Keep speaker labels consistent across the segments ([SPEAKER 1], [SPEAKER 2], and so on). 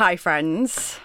[SPEAKER 1] Hi, friends.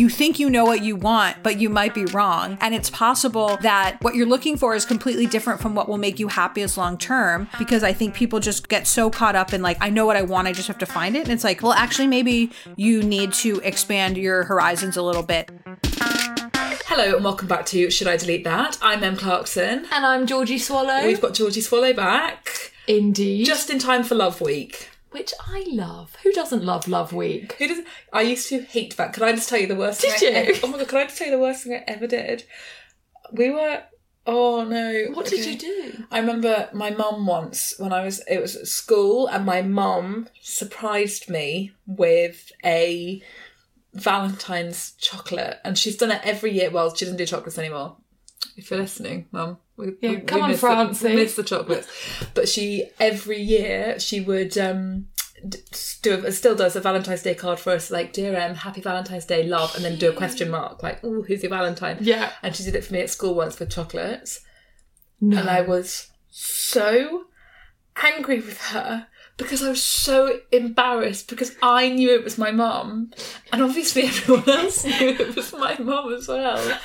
[SPEAKER 2] You think you know what you want, but you might be wrong. And it's possible that what you're looking for is completely different from what will make you happiest long term. Because I think people just get so caught up in, like, I know what I want, I just have to find it. And it's like, well, actually, maybe you need to expand your horizons a little bit.
[SPEAKER 3] Hello and welcome back to Should I Delete That? I'm Em Clarkson.
[SPEAKER 4] And I'm Georgie Swallow.
[SPEAKER 3] We've got Georgie Swallow back.
[SPEAKER 4] Indeed.
[SPEAKER 3] Just in time for Love Week.
[SPEAKER 4] Which I love. Who doesn't love Love Week?
[SPEAKER 3] Who doesn't? I used to hate that. Can I just tell you the worst
[SPEAKER 4] Did
[SPEAKER 3] thing? I
[SPEAKER 4] you?
[SPEAKER 3] ever- oh my god! Could I just tell you the worst thing I ever did? We were. Oh no!
[SPEAKER 4] What did you do?
[SPEAKER 3] I remember my mum once when I was it was at school and my mum surprised me with a Valentine's chocolate and she's done it every year. Well, she doesn't do chocolates anymore. If you're listening, mum, we,
[SPEAKER 4] Yeah,
[SPEAKER 3] we,
[SPEAKER 4] come
[SPEAKER 3] we
[SPEAKER 4] on,
[SPEAKER 3] miss the- miss the chocolates. But she every year she would um do still does a Valentine's Day card for us, like dear M, happy Valentine's Day, love, and then do a question mark, like oh, who's your Valentine?
[SPEAKER 4] Yeah.
[SPEAKER 3] And she did it for me at school once with chocolates
[SPEAKER 4] No.
[SPEAKER 3] and I was so angry with her because I was so embarrassed because I knew it was my mum, and obviously everyone else knew it was my mum as well.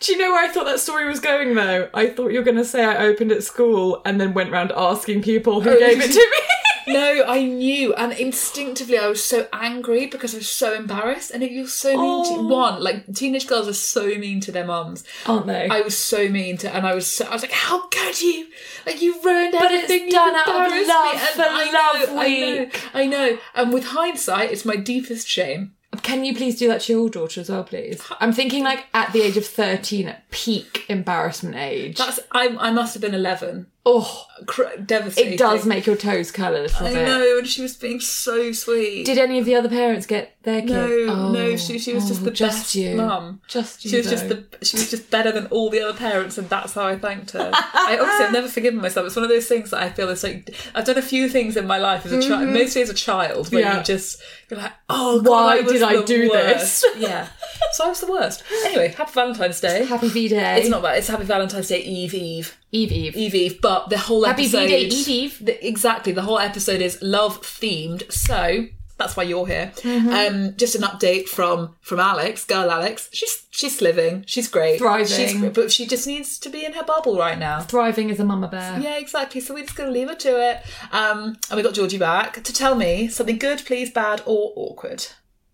[SPEAKER 4] Do you know where I thought that story was going though? I thought you were going to say I opened at school and then went round asking people who
[SPEAKER 3] Oh,
[SPEAKER 4] gave it to me.
[SPEAKER 3] No, I knew, and instinctively I was so angry because I was so embarrassed, and if you're so mean to
[SPEAKER 4] Oh.
[SPEAKER 3] one. Like teenage girls are so mean to their mums.
[SPEAKER 4] Aren't they?
[SPEAKER 3] I was so mean to, and I was so, I was like, "How could you? Like you ruined
[SPEAKER 4] But it's
[SPEAKER 3] everything.
[SPEAKER 4] done
[SPEAKER 3] you
[SPEAKER 4] out of love
[SPEAKER 3] me."
[SPEAKER 4] For
[SPEAKER 3] I
[SPEAKER 4] Love
[SPEAKER 3] know, I know, I know. And with hindsight, it's my deepest shame.
[SPEAKER 4] Can you please do that to your daughter as well, please? I'm thinking like at the age of 13, at peak embarrassment age.
[SPEAKER 3] That's I. I must have been eleven.
[SPEAKER 4] Oh,
[SPEAKER 3] Cr- devastating.
[SPEAKER 4] it does make your toes curl a little
[SPEAKER 3] I
[SPEAKER 4] bit.
[SPEAKER 3] know, and she was being so sweet.
[SPEAKER 4] Did any of the other parents get their kids?
[SPEAKER 3] no, no,
[SPEAKER 4] Oh,
[SPEAKER 3] she she was just
[SPEAKER 4] oh,
[SPEAKER 3] the
[SPEAKER 4] just
[SPEAKER 3] best
[SPEAKER 4] you.
[SPEAKER 3] mum.
[SPEAKER 4] Just you.
[SPEAKER 3] She was just
[SPEAKER 4] though.
[SPEAKER 3] the she was just better than all the other parents, and that's how I thanked her. I obviously have never forgiven myself. It's one of those things that I feel is like I've done a few things in my life as a child, mostly as a child, where
[SPEAKER 4] Mm-hmm. Yeah.
[SPEAKER 3] you just you're like, oh, God,
[SPEAKER 4] Why
[SPEAKER 3] I
[SPEAKER 4] did I do
[SPEAKER 3] worst.
[SPEAKER 4] this?
[SPEAKER 3] Yeah, so I was the worst. Anyway, happy Valentine's Day.
[SPEAKER 4] Happy V Day.
[SPEAKER 3] It's not bad. It's Happy Valentine's Day Eve Eve.
[SPEAKER 4] Eve Eve.
[SPEAKER 3] Eve Eve, but the whole
[SPEAKER 4] Happy
[SPEAKER 3] episode
[SPEAKER 4] V-Day, Eve Eve.
[SPEAKER 3] the- exactly, the whole episode is love themed. So that's why you're here.
[SPEAKER 4] Mm-hmm.
[SPEAKER 3] Um, just an update from from Alex, girl Alex. She's she's living. She's great.
[SPEAKER 4] Thriving.
[SPEAKER 3] She's but she just needs to be in her bubble right now.
[SPEAKER 4] Thriving as a mama bear.
[SPEAKER 3] Yeah, exactly. So we're just gonna leave her to it. Um, and we got Georgie back to tell me something good, please, bad, or awkward.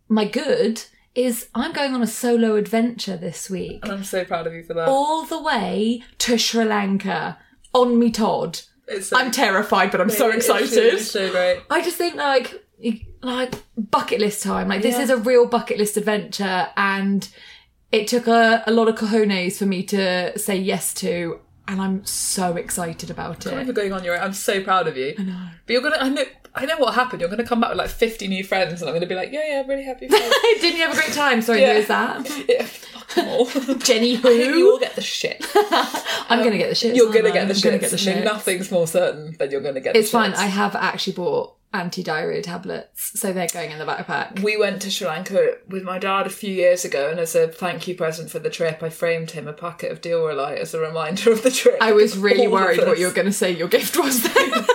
[SPEAKER 4] My good is I'm going on a solo adventure this week.
[SPEAKER 3] And I'm so proud of you for that.
[SPEAKER 4] All the way to Sri Lanka on me Todd.
[SPEAKER 3] It's so-
[SPEAKER 4] I'm terrified, but I'm so excited.
[SPEAKER 3] really so great.
[SPEAKER 4] I just think like like bucket list time. Like this
[SPEAKER 3] Yeah.
[SPEAKER 4] is a real bucket list adventure, and it took a, a lot of cojones for me to say yes to, and I'm so excited about
[SPEAKER 3] Thank you
[SPEAKER 4] it.
[SPEAKER 3] for going on your own. I'm so proud of you. I know. But you're gonna. I know. I know what happened. You're gonna come back with like 50 new friends, and I'm gonna be like, yeah, yeah, I'm really happy. For you.
[SPEAKER 4] Didn't you have a great time? Sorry,
[SPEAKER 3] Yeah.
[SPEAKER 4] who is that?
[SPEAKER 3] yeah, fuck them all.
[SPEAKER 4] Jenny
[SPEAKER 3] hope you will get the shit.
[SPEAKER 4] I'm gonna get the shit.
[SPEAKER 3] You're gonna get the shit.
[SPEAKER 4] get the shit.
[SPEAKER 3] Nothing's more certain than you're gonna get.
[SPEAKER 4] It's fine. I have actually bought anti-diarrhea tablets, so they're going in the backpack.
[SPEAKER 3] We went to Sri Lanka with my dad a few years ago, and as a thank you present for the trip, I framed him a packet of Dioralyte as a reminder of the trip.
[SPEAKER 4] I was really
[SPEAKER 3] All
[SPEAKER 4] worried what you were going to say your gift was then.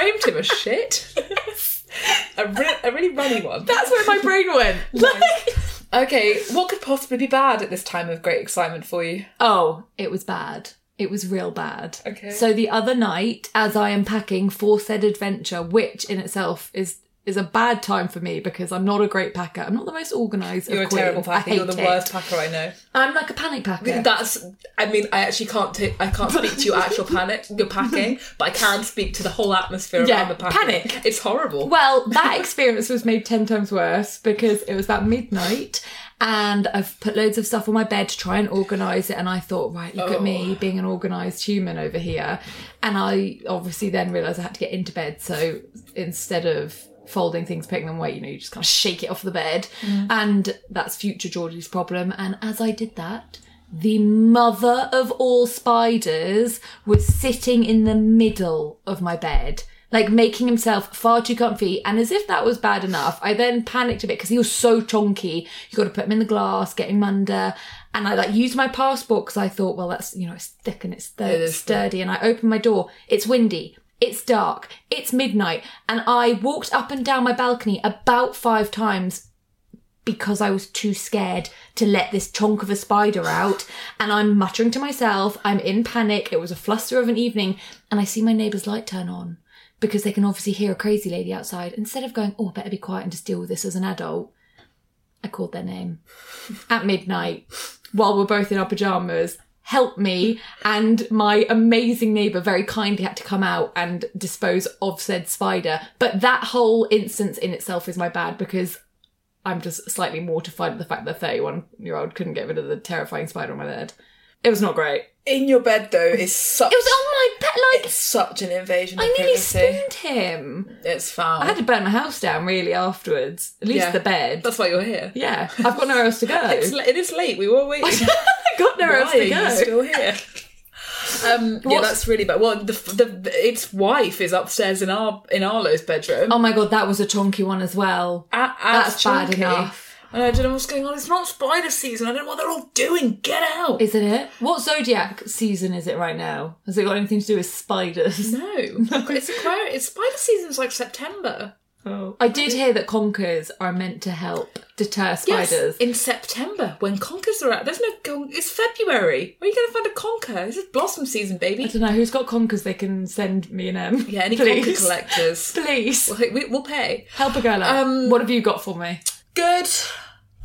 [SPEAKER 3] I framed him a shit. a, re- a really runny one.
[SPEAKER 4] That's where my brain went. Like,
[SPEAKER 3] Okay, what could possibly be bad at this time of great excitement for you?
[SPEAKER 4] Oh, it was bad. It was real bad.
[SPEAKER 3] Okay.
[SPEAKER 4] So the other night, as I am packing for said adventure, which in itself is is a bad time for me because I'm not a great packer. I'm not the most organised.
[SPEAKER 3] You're a terrible
[SPEAKER 4] queens. I
[SPEAKER 3] packer. You're the
[SPEAKER 4] it.
[SPEAKER 3] worst packer I know.
[SPEAKER 4] I'm like a panic packer.
[SPEAKER 3] That's. I mean, I actually can't. T- I can't speak to your actual panic. Your packing, but I can speak to the whole atmosphere
[SPEAKER 4] Yeah,
[SPEAKER 3] around the packing.
[SPEAKER 4] panic.
[SPEAKER 3] It's horrible.
[SPEAKER 4] Well, that experience was made 10 times worse because it was about midnight and I've put loads of stuff on my bed to try and organise it. And I thought, right, look at me oh. being an organised human over here. And I obviously then realised I had to get into bed. So instead of folding things, putting them away, you know, you just kind of shake it off the bed. Mm. And that's future Georgie's problem. And as I did that, the mother of all spiders was sitting in the middle of my bed, like making himself far too comfy. And as if that was bad enough, I then panicked a bit because he was so chonky. You got to put him in the glass, get him under. And I like used my passport because I thought, well, that's, you know, it's thick and it's thir-
[SPEAKER 3] is
[SPEAKER 4] sturdy. And I opened my door. It's windy. It's dark. It's midnight. And I walked up and down my balcony about five times because I was too scared to let this chunk of a spider out. And I'm muttering to myself, I'm in panic. It was a fluster of an evening. And I see my neighbour's light turn on because they can obviously hear a crazy lady outside. Instead of going, oh, I better be quiet and just deal with this as an adult, I called their name at midnight while we're both in our pajamas. Help me. And my amazing neighbour very kindly had to come out and dispose of said spider. But that whole instance in itself is my bad because I'm just slightly mortified at the fact that a 31 year old couldn't get rid of the terrifying spider on my bed. It was not great.
[SPEAKER 3] In your bed, though, is such.
[SPEAKER 4] It was on my bed, like,
[SPEAKER 3] It's such an invasion of
[SPEAKER 4] I nearly spooned him.
[SPEAKER 3] It's foul.
[SPEAKER 4] I had to burn my house down really afterwards. At least
[SPEAKER 3] Yeah.
[SPEAKER 4] the bed.
[SPEAKER 3] That's why you're here.
[SPEAKER 4] yeah, I've got nowhere else to go.
[SPEAKER 3] It's, it is late. We were waiting.
[SPEAKER 4] Got nowhere else to go.
[SPEAKER 3] still here? Um, yeah,
[SPEAKER 4] What's-
[SPEAKER 3] that's really bad. Well, the, the its wife is upstairs in our in Arlo's bedroom.
[SPEAKER 4] Oh my god, that was a chonky one as well.
[SPEAKER 3] A- as
[SPEAKER 4] That's bad
[SPEAKER 3] chunky.
[SPEAKER 4] enough.
[SPEAKER 3] And I don't know what's going on. It's not spider season. I don't know what they're all doing. Get out.
[SPEAKER 4] Isn't it? What zodiac season is it right now? Has it got anything to do with spiders?
[SPEAKER 3] no, it's Aquarius. It's spider season's like September.
[SPEAKER 4] Oh. I did hear that conkers are meant to help deter spiders.
[SPEAKER 3] Yes, in September when conkers are out. There's no. Con- it's February. Where are you going to find a conker? This is blossom season, baby.
[SPEAKER 4] I don't know who's got conkers. They can send me an M.
[SPEAKER 3] Yeah, any
[SPEAKER 4] Please.
[SPEAKER 3] conker collectors.
[SPEAKER 4] Please
[SPEAKER 3] we, we, we'll pay.
[SPEAKER 4] help a girl out.
[SPEAKER 3] Um,
[SPEAKER 4] what have you got for me?
[SPEAKER 3] Good.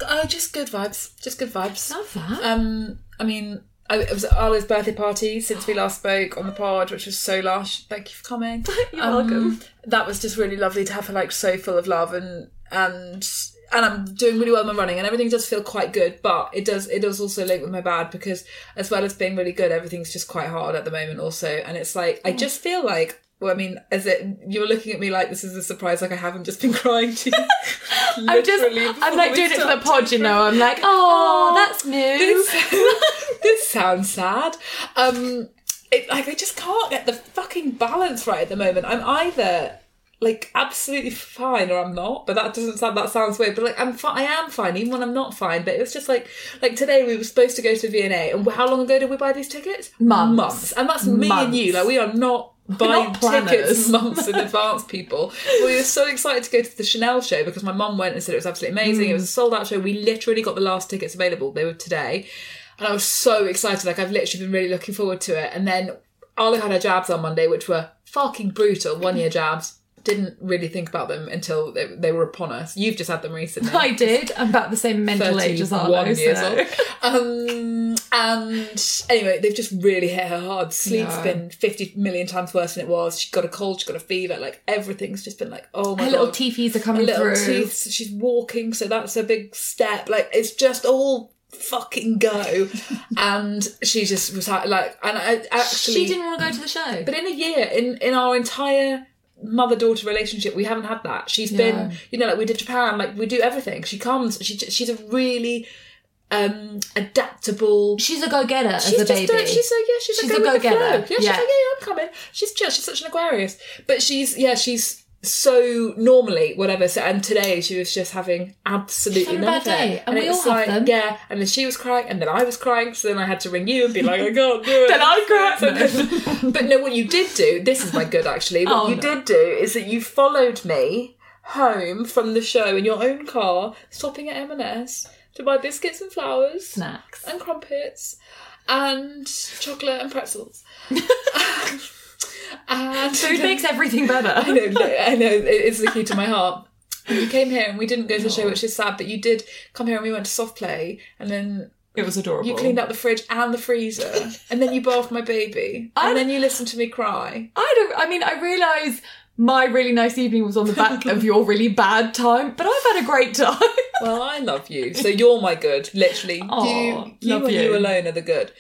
[SPEAKER 3] Oh, just good vibes. Just good vibes.
[SPEAKER 4] Love that.
[SPEAKER 3] Um, I mean, I, it was Arlo's birthday party since we last spoke on the pod, which was so lush. Thank you for coming.
[SPEAKER 4] You're
[SPEAKER 3] Um,
[SPEAKER 4] welcome.
[SPEAKER 3] That was just really lovely to have her like so full of love and and and I'm doing really well in my running and everything does feel quite good, but it does it does also link with my bad because as well as being really good, everything's just quite hard at the moment also, and it's like I just feel like. Well, I mean, as it you're looking at me like this is a surprise, like I haven't just been crying to you.
[SPEAKER 4] I'm just, I'm like doing it for the pod, you know. I'm like, oh, that's new.
[SPEAKER 3] this, this sounds sad. Um, it, like I just can't get the fucking balance right at the moment. I'm either like absolutely fine or I'm not, but that doesn't sound that sounds weird. But like I'm fi- I am fine even when I'm not fine. But it was just like like today we were supposed to go to V&A, and how long ago did we buy these tickets?
[SPEAKER 4] Months.
[SPEAKER 3] months, and that's me and you. Like we are not. Buying tickets months in advance, people. We were so excited to go to the Chanel show because my mum went and said it was absolutely amazing. It was a sold out show. We literally got the last tickets available. They were today. And I was so excited. Like, I've literally been really looking forward to it. And then Arlo had her jabs on Monday, which were fucking brutal. One year jabs. Didn't really think about them until they, they were upon us. You've just had them recently.
[SPEAKER 4] I did. I'm about the same mental age as
[SPEAKER 3] 31
[SPEAKER 4] Arlo.
[SPEAKER 3] years
[SPEAKER 4] so-
[SPEAKER 3] old. Um, and anyway, they've just really hit her hard. Sleep's
[SPEAKER 4] Yeah.
[SPEAKER 3] been 50 million times worse than it was. She's got a cold, she's got a fever. Like, everything's just been like, oh my
[SPEAKER 4] Her
[SPEAKER 3] god.
[SPEAKER 4] little teethies are coming
[SPEAKER 3] little
[SPEAKER 4] through.
[SPEAKER 3] teeth. She's walking, so that's a big step. Like it's just all fucking go. and she just was ha- like, and I actually,
[SPEAKER 4] She didn't want to go to the show.
[SPEAKER 3] But in a year, in in our entire mother daughter relationship, we haven't had that. She's
[SPEAKER 4] Yeah.
[SPEAKER 3] been, you know, like we did Japan, like we do everything. She comes. She she's a really um adaptable.
[SPEAKER 4] She's a go-getter as
[SPEAKER 3] She's
[SPEAKER 4] a
[SPEAKER 3] just
[SPEAKER 4] baby.
[SPEAKER 3] a, she's a yeah she's,
[SPEAKER 4] She's
[SPEAKER 3] a, go
[SPEAKER 4] go-getter.
[SPEAKER 3] flow. Yeah, she's like yeah, yeah I'm coming. She's chill. She's such an Aquarius, but she's yeah she's so normally whatever. So and today she was just having absolutely
[SPEAKER 4] She's having a
[SPEAKER 3] none of it.
[SPEAKER 4] day, and we all have
[SPEAKER 3] like
[SPEAKER 4] them.
[SPEAKER 3] yeah, and then she was crying, and then I was crying. So then I had to ring you and be like I can't do it.
[SPEAKER 4] Then I cried.
[SPEAKER 3] Then- but no, what you did do. This is my good actually. What
[SPEAKER 4] Oh,
[SPEAKER 3] you
[SPEAKER 4] no.
[SPEAKER 3] did do is that you followed me home from the show in your own car, stopping at M&S. to buy biscuits and flowers
[SPEAKER 4] Snacks.
[SPEAKER 3] and crumpets and chocolate and pretzels. and
[SPEAKER 4] Food makes everything better.
[SPEAKER 3] I know, I know, it's the key to my heart. You came here and we didn't go to the show, which is sad, but you did come here and we went to soft play and then
[SPEAKER 4] It was adorable.
[SPEAKER 3] you cleaned out the fridge and the freezer and then you bathed my baby and then you listened to me cry.
[SPEAKER 4] I don't. I mean, I realise my really nice evening was on the back of your really bad time, but I've had a great time.
[SPEAKER 3] Well, I love you, so you're my good. Literally, you, you
[SPEAKER 4] love
[SPEAKER 3] and you.
[SPEAKER 4] you.
[SPEAKER 3] alone are the good.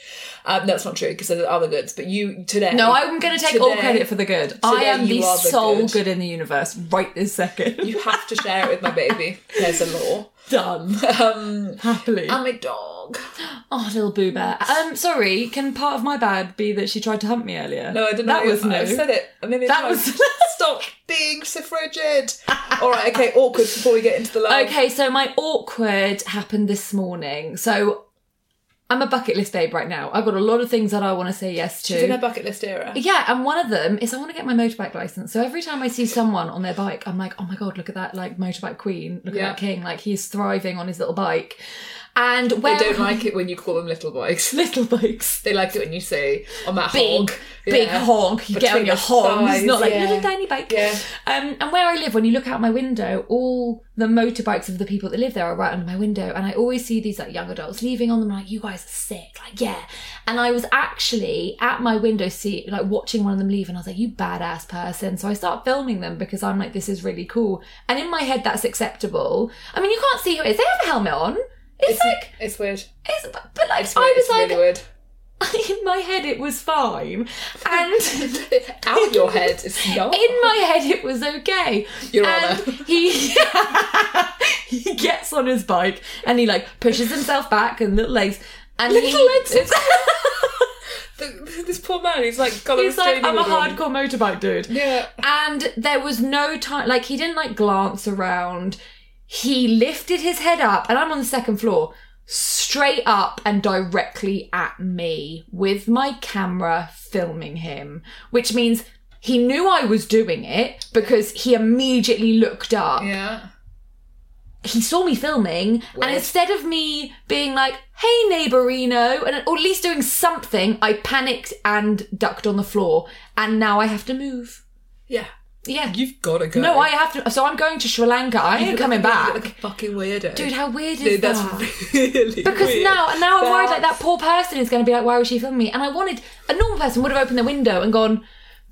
[SPEAKER 3] Um, that's not true because there's other goods, but you today.
[SPEAKER 4] no, I'm going to take all credit for the good. I am the
[SPEAKER 3] the
[SPEAKER 4] sole
[SPEAKER 3] good.
[SPEAKER 4] good. in the universe right this second.
[SPEAKER 3] You have to share it with my baby. There's a law.
[SPEAKER 4] done
[SPEAKER 3] Um,
[SPEAKER 4] happily.
[SPEAKER 3] and my dog.
[SPEAKER 4] oh, little boo bear. Um, sorry. Can part of my bad be that she tried to hump me earlier?
[SPEAKER 3] No, I didn't
[SPEAKER 4] That
[SPEAKER 3] know.
[SPEAKER 4] was new.
[SPEAKER 3] I've said it a
[SPEAKER 4] That
[SPEAKER 3] times.
[SPEAKER 4] was-
[SPEAKER 3] Stop being so frigid. All right, okay, awkward before we get into the love.
[SPEAKER 4] Okay, so my awkward happened this morning. So I'm a bucket list babe right now. I've got a lot of things that I want to say yes to.
[SPEAKER 3] She's in her bucket list era.
[SPEAKER 4] Yeah, and one of them is I want to get my motorbike license. So every time I see someone on their bike, I'm like, oh my god, look at that like motorbike queen, look
[SPEAKER 3] Yeah.
[SPEAKER 4] at that king, like he's thriving on his little bike. And where
[SPEAKER 3] They don't like it when you call them little bikes.
[SPEAKER 4] little bikes.
[SPEAKER 3] They like it when you say on that
[SPEAKER 4] Big,
[SPEAKER 3] hog.
[SPEAKER 4] big
[SPEAKER 3] Yeah.
[SPEAKER 4] honk. You get on your horns,
[SPEAKER 3] thighs,
[SPEAKER 4] not like
[SPEAKER 3] yeah.
[SPEAKER 4] little tiny bike.
[SPEAKER 3] Yeah.
[SPEAKER 4] Um, and where I live, when you look out my window, all the motorbikes of the people that live there are right under my window, and I always see these like young adults leaving on them. Like, you guys are sick. Like, yeah. And I was actually at my window seat, like watching one of them leave, and I was like, you badass person. So I start filming them because I'm like, this is really cool. And in my head, that's acceptable. I mean, you can't see who it is. They have a helmet on. It's, like,
[SPEAKER 3] It's weird.
[SPEAKER 4] it's, but, but like,
[SPEAKER 3] It's,
[SPEAKER 4] I was
[SPEAKER 3] it's
[SPEAKER 4] like,
[SPEAKER 3] really weird.
[SPEAKER 4] in my head, it was fine. And.
[SPEAKER 3] Out your head, it's not.
[SPEAKER 4] in my head it was okay.
[SPEAKER 3] Your
[SPEAKER 4] and
[SPEAKER 3] Honour.
[SPEAKER 4] he he gets on his bike and he like pushes himself back and little legs and
[SPEAKER 3] Little
[SPEAKER 4] he,
[SPEAKER 3] legs. The- this poor man, he's like
[SPEAKER 4] he's like I'm a hardcore motorbike dude.
[SPEAKER 3] Yeah.
[SPEAKER 4] And there was no time like he didn't like glance around. He lifted his head up and I'm on the second floor straight up and directly at me with my camera filming him, which means he knew I was doing it because he immediately looked up.
[SPEAKER 3] Yeah.
[SPEAKER 4] he saw me filming, and instead of me being like, "Hey, neighborino," and or at least doing something, I panicked and ducked on the floor, and now I have to move.
[SPEAKER 3] Yeah.
[SPEAKER 4] Yeah,
[SPEAKER 3] You've got to go.
[SPEAKER 4] no, I have to. So I'm going to Sri Lanka. I ain't coming back,
[SPEAKER 3] like a fucking weirdo.
[SPEAKER 4] dude. How weird is
[SPEAKER 3] Dude, that's
[SPEAKER 4] that?
[SPEAKER 3] really
[SPEAKER 4] Because
[SPEAKER 3] weird.
[SPEAKER 4] now, now I'm worried like that poor person is going to be like, why was she filming me? And I wanted a normal person would have opened the window and gone,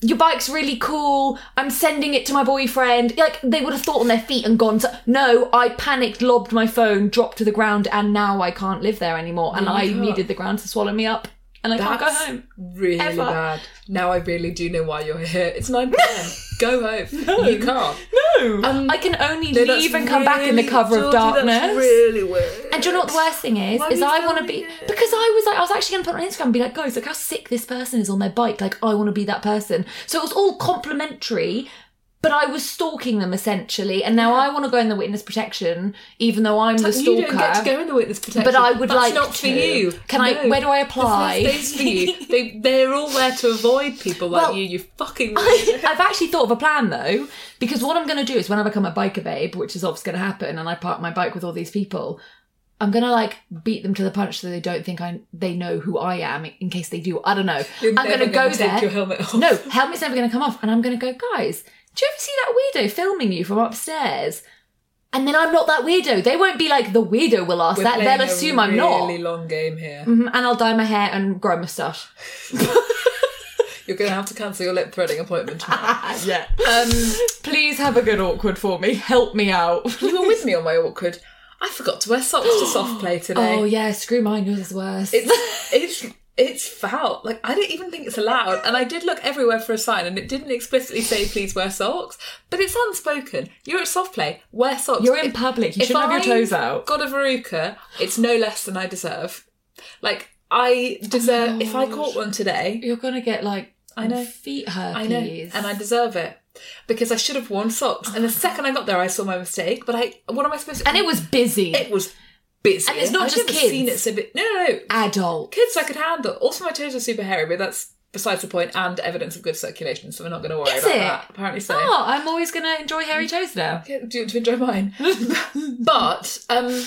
[SPEAKER 4] your bike's really cool. I'm sending it to my boyfriend. Like they would have thought on their feet and gone. To, no, I panicked, lobbed my phone, dropped to the ground, and now I can't live there anymore. And oh
[SPEAKER 3] I
[SPEAKER 4] needed the ground to swallow me up, and I can't go
[SPEAKER 3] That's
[SPEAKER 4] home.
[SPEAKER 3] really
[SPEAKER 4] Ever.
[SPEAKER 3] bad. Now I really do know why you're here. It's 9 pm. Go home. No. You can't.
[SPEAKER 4] No, um, I can only
[SPEAKER 3] No,
[SPEAKER 4] leave and come back in the cover of darkness.
[SPEAKER 3] That's really weird.
[SPEAKER 4] And do you know what the worst thing is?
[SPEAKER 3] Why
[SPEAKER 4] is I want to be
[SPEAKER 3] it?
[SPEAKER 4] because I was like I was actually going to put it on Instagram and be like, guys, look how sick this person is on their bike. Like I want to be that person. So it was all complimentary, but I was stalking them essentially, and now I want to go in the witness protection, even though I'm the stalker.
[SPEAKER 3] you don't get to go in the witness protection.
[SPEAKER 4] But I would
[SPEAKER 3] That's
[SPEAKER 4] like
[SPEAKER 3] not for you.
[SPEAKER 4] Can I- where do I apply?
[SPEAKER 3] There's no space for you. They, they're all there to avoid people like
[SPEAKER 4] Well,
[SPEAKER 3] you. You fucking.
[SPEAKER 4] I've actually thought of a plan though, because what I'm going to do is when I become a biker babe, which is obviously going to happen, and I park my bike with all these people, I'm going to like beat them to the punch so they don't think I they know who I am in case they do. I don't know.
[SPEAKER 3] You're
[SPEAKER 4] I'm going
[SPEAKER 3] never
[SPEAKER 4] to go
[SPEAKER 3] gonna take
[SPEAKER 4] there.
[SPEAKER 3] your helmet off.
[SPEAKER 4] No, helmet's never going to come off, and I'm going to go, guys. Do you ever see that weirdo filming you from upstairs? And then I'm not that weirdo. They won't be like the weirdo will ask
[SPEAKER 3] We're
[SPEAKER 4] that. They'll assume I'm not.
[SPEAKER 3] Really long game here.
[SPEAKER 4] Mhm, And I'll dye my hair and grow a moustache.
[SPEAKER 3] You're going to have to cancel your lip threading appointment. tomorrow.
[SPEAKER 4] yeah. Um, please have a good awkward for me. Help me out.
[SPEAKER 3] you were with me on my awkward. I forgot to wear socks to soft play today.
[SPEAKER 4] Oh yeah, screw mine. Yours is worse.
[SPEAKER 3] It's it's it's foul. Like I don't even think it's allowed. And I did look everywhere for a sign, and it didn't explicitly say please wear socks. But it's unspoken. You're at soft play. Wear socks.
[SPEAKER 4] You're in
[SPEAKER 3] If-
[SPEAKER 4] public. You shouldn't have your toes out.
[SPEAKER 3] Got a veruca. It's no less than I deserve. Like I deserve. Oh if I caught one today,
[SPEAKER 4] You're gonna get like
[SPEAKER 3] I know.
[SPEAKER 4] feet hurt.
[SPEAKER 3] I know, and I deserve it because I should have worn socks. And the oh. second I got there, I saw my mistake. But I, what am I supposed to?
[SPEAKER 4] and it was busy.
[SPEAKER 3] it was
[SPEAKER 4] And it's not
[SPEAKER 3] I've
[SPEAKER 4] just
[SPEAKER 3] never
[SPEAKER 4] kids.
[SPEAKER 3] Seen it so bit. No, no, no.
[SPEAKER 4] Adult.
[SPEAKER 3] kids I could handle. Also, my toes are super hairy, but that's besides the point. And evidence of good circulation, so we're not going to worry
[SPEAKER 4] Is
[SPEAKER 3] about
[SPEAKER 4] it?
[SPEAKER 3] that. Apparently so.
[SPEAKER 4] Oh, I'm always gonna enjoy hairy toes now.
[SPEAKER 3] Yeah, Do you want to enjoy mine? but um,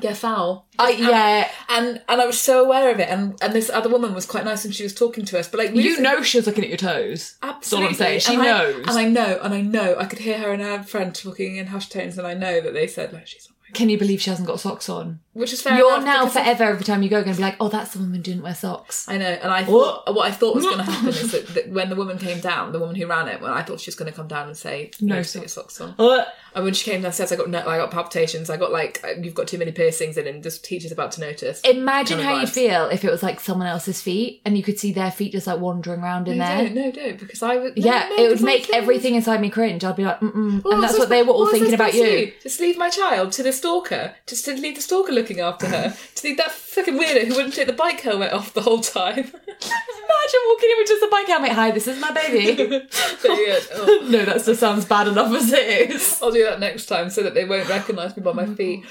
[SPEAKER 3] get foul.
[SPEAKER 4] I, yeah.
[SPEAKER 3] And and I was so aware of it. And and this other woman was quite nice and she was talking to us. But like
[SPEAKER 4] You know she was looking at your toes. That's all
[SPEAKER 3] Absolutely.
[SPEAKER 4] I'm saying. She
[SPEAKER 3] and
[SPEAKER 4] knows.
[SPEAKER 3] I, and I know, and I know. I could hear her and her friend talking in hushed tones, and I know that they said like she's
[SPEAKER 4] Can you believe she hasn't got socks on?
[SPEAKER 3] Which is fair.
[SPEAKER 4] You're now forever every time you go going to be like, oh, that's the woman who didn't wear socks.
[SPEAKER 3] I know, and I thought what I thought was going to happen is that, that when the woman came down, the woman who ran it, when I thought she was going to come down and say
[SPEAKER 4] No
[SPEAKER 3] no,
[SPEAKER 4] socks."
[SPEAKER 3] put your socks on.
[SPEAKER 4] Uh,
[SPEAKER 3] And when she came downstairs, I got no, I got palpitations. I got like you've got too many piercings in, and this teacher's about to notice.
[SPEAKER 4] Imagine how you'd feel if it was like someone else's feet and you could see their feet just like wandering around in
[SPEAKER 3] No,
[SPEAKER 4] there.
[SPEAKER 3] don't, no, don't, because I would. no,
[SPEAKER 4] Yeah,
[SPEAKER 3] no,
[SPEAKER 4] it would make everything inside me cringe. I'd be like, mm-mm.
[SPEAKER 3] What
[SPEAKER 4] and that's what they were all
[SPEAKER 3] what was I
[SPEAKER 4] thinking about you.
[SPEAKER 3] Just leave my child to the stalker. Just to leave the stalker looking after her. to leave that fucking weirdo who wouldn't take the bike helmet off the whole time.
[SPEAKER 4] Imagine walking in with just a bike helmet. Hi, this is my baby.
[SPEAKER 3] so yeah, oh,
[SPEAKER 4] no, that just sounds bad enough as it is.
[SPEAKER 3] I'll do that next time so that they won't recognise me by my feet.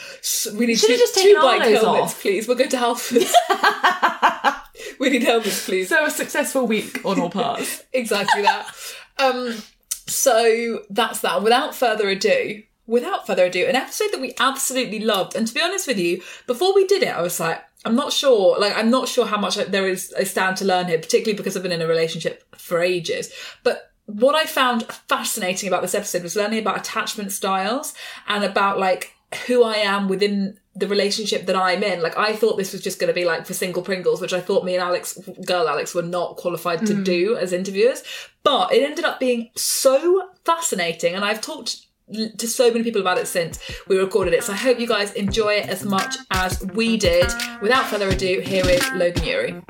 [SPEAKER 3] We need
[SPEAKER 4] Should
[SPEAKER 3] two,
[SPEAKER 4] just
[SPEAKER 3] two bike helmets,
[SPEAKER 4] off.
[SPEAKER 3] please. We'll go to Halfords. we need helmets, please.
[SPEAKER 4] So a successful week on all parts.
[SPEAKER 3] exactly that. Um, so that's that. Without further ado, without further ado, an episode that we absolutely loved. And to be honest with you, before we did it, I was like, I'm not sure. Like, I'm not sure how much there is I stand to learn here, particularly because I've been in a relationship for ages. But what I found fascinating about this episode was learning about attachment styles and about like who I am within the relationship that I'm in. Like I thought this was just going to be like for single Pringles, which I thought me and Alex, girl Alex, were not qualified to mm. do as interviewers. But it ended up being so fascinating, and I've talked to so many people about it since we recorded it. So I hope you guys enjoy it as much as we did. Without further ado, here is Logan Ury.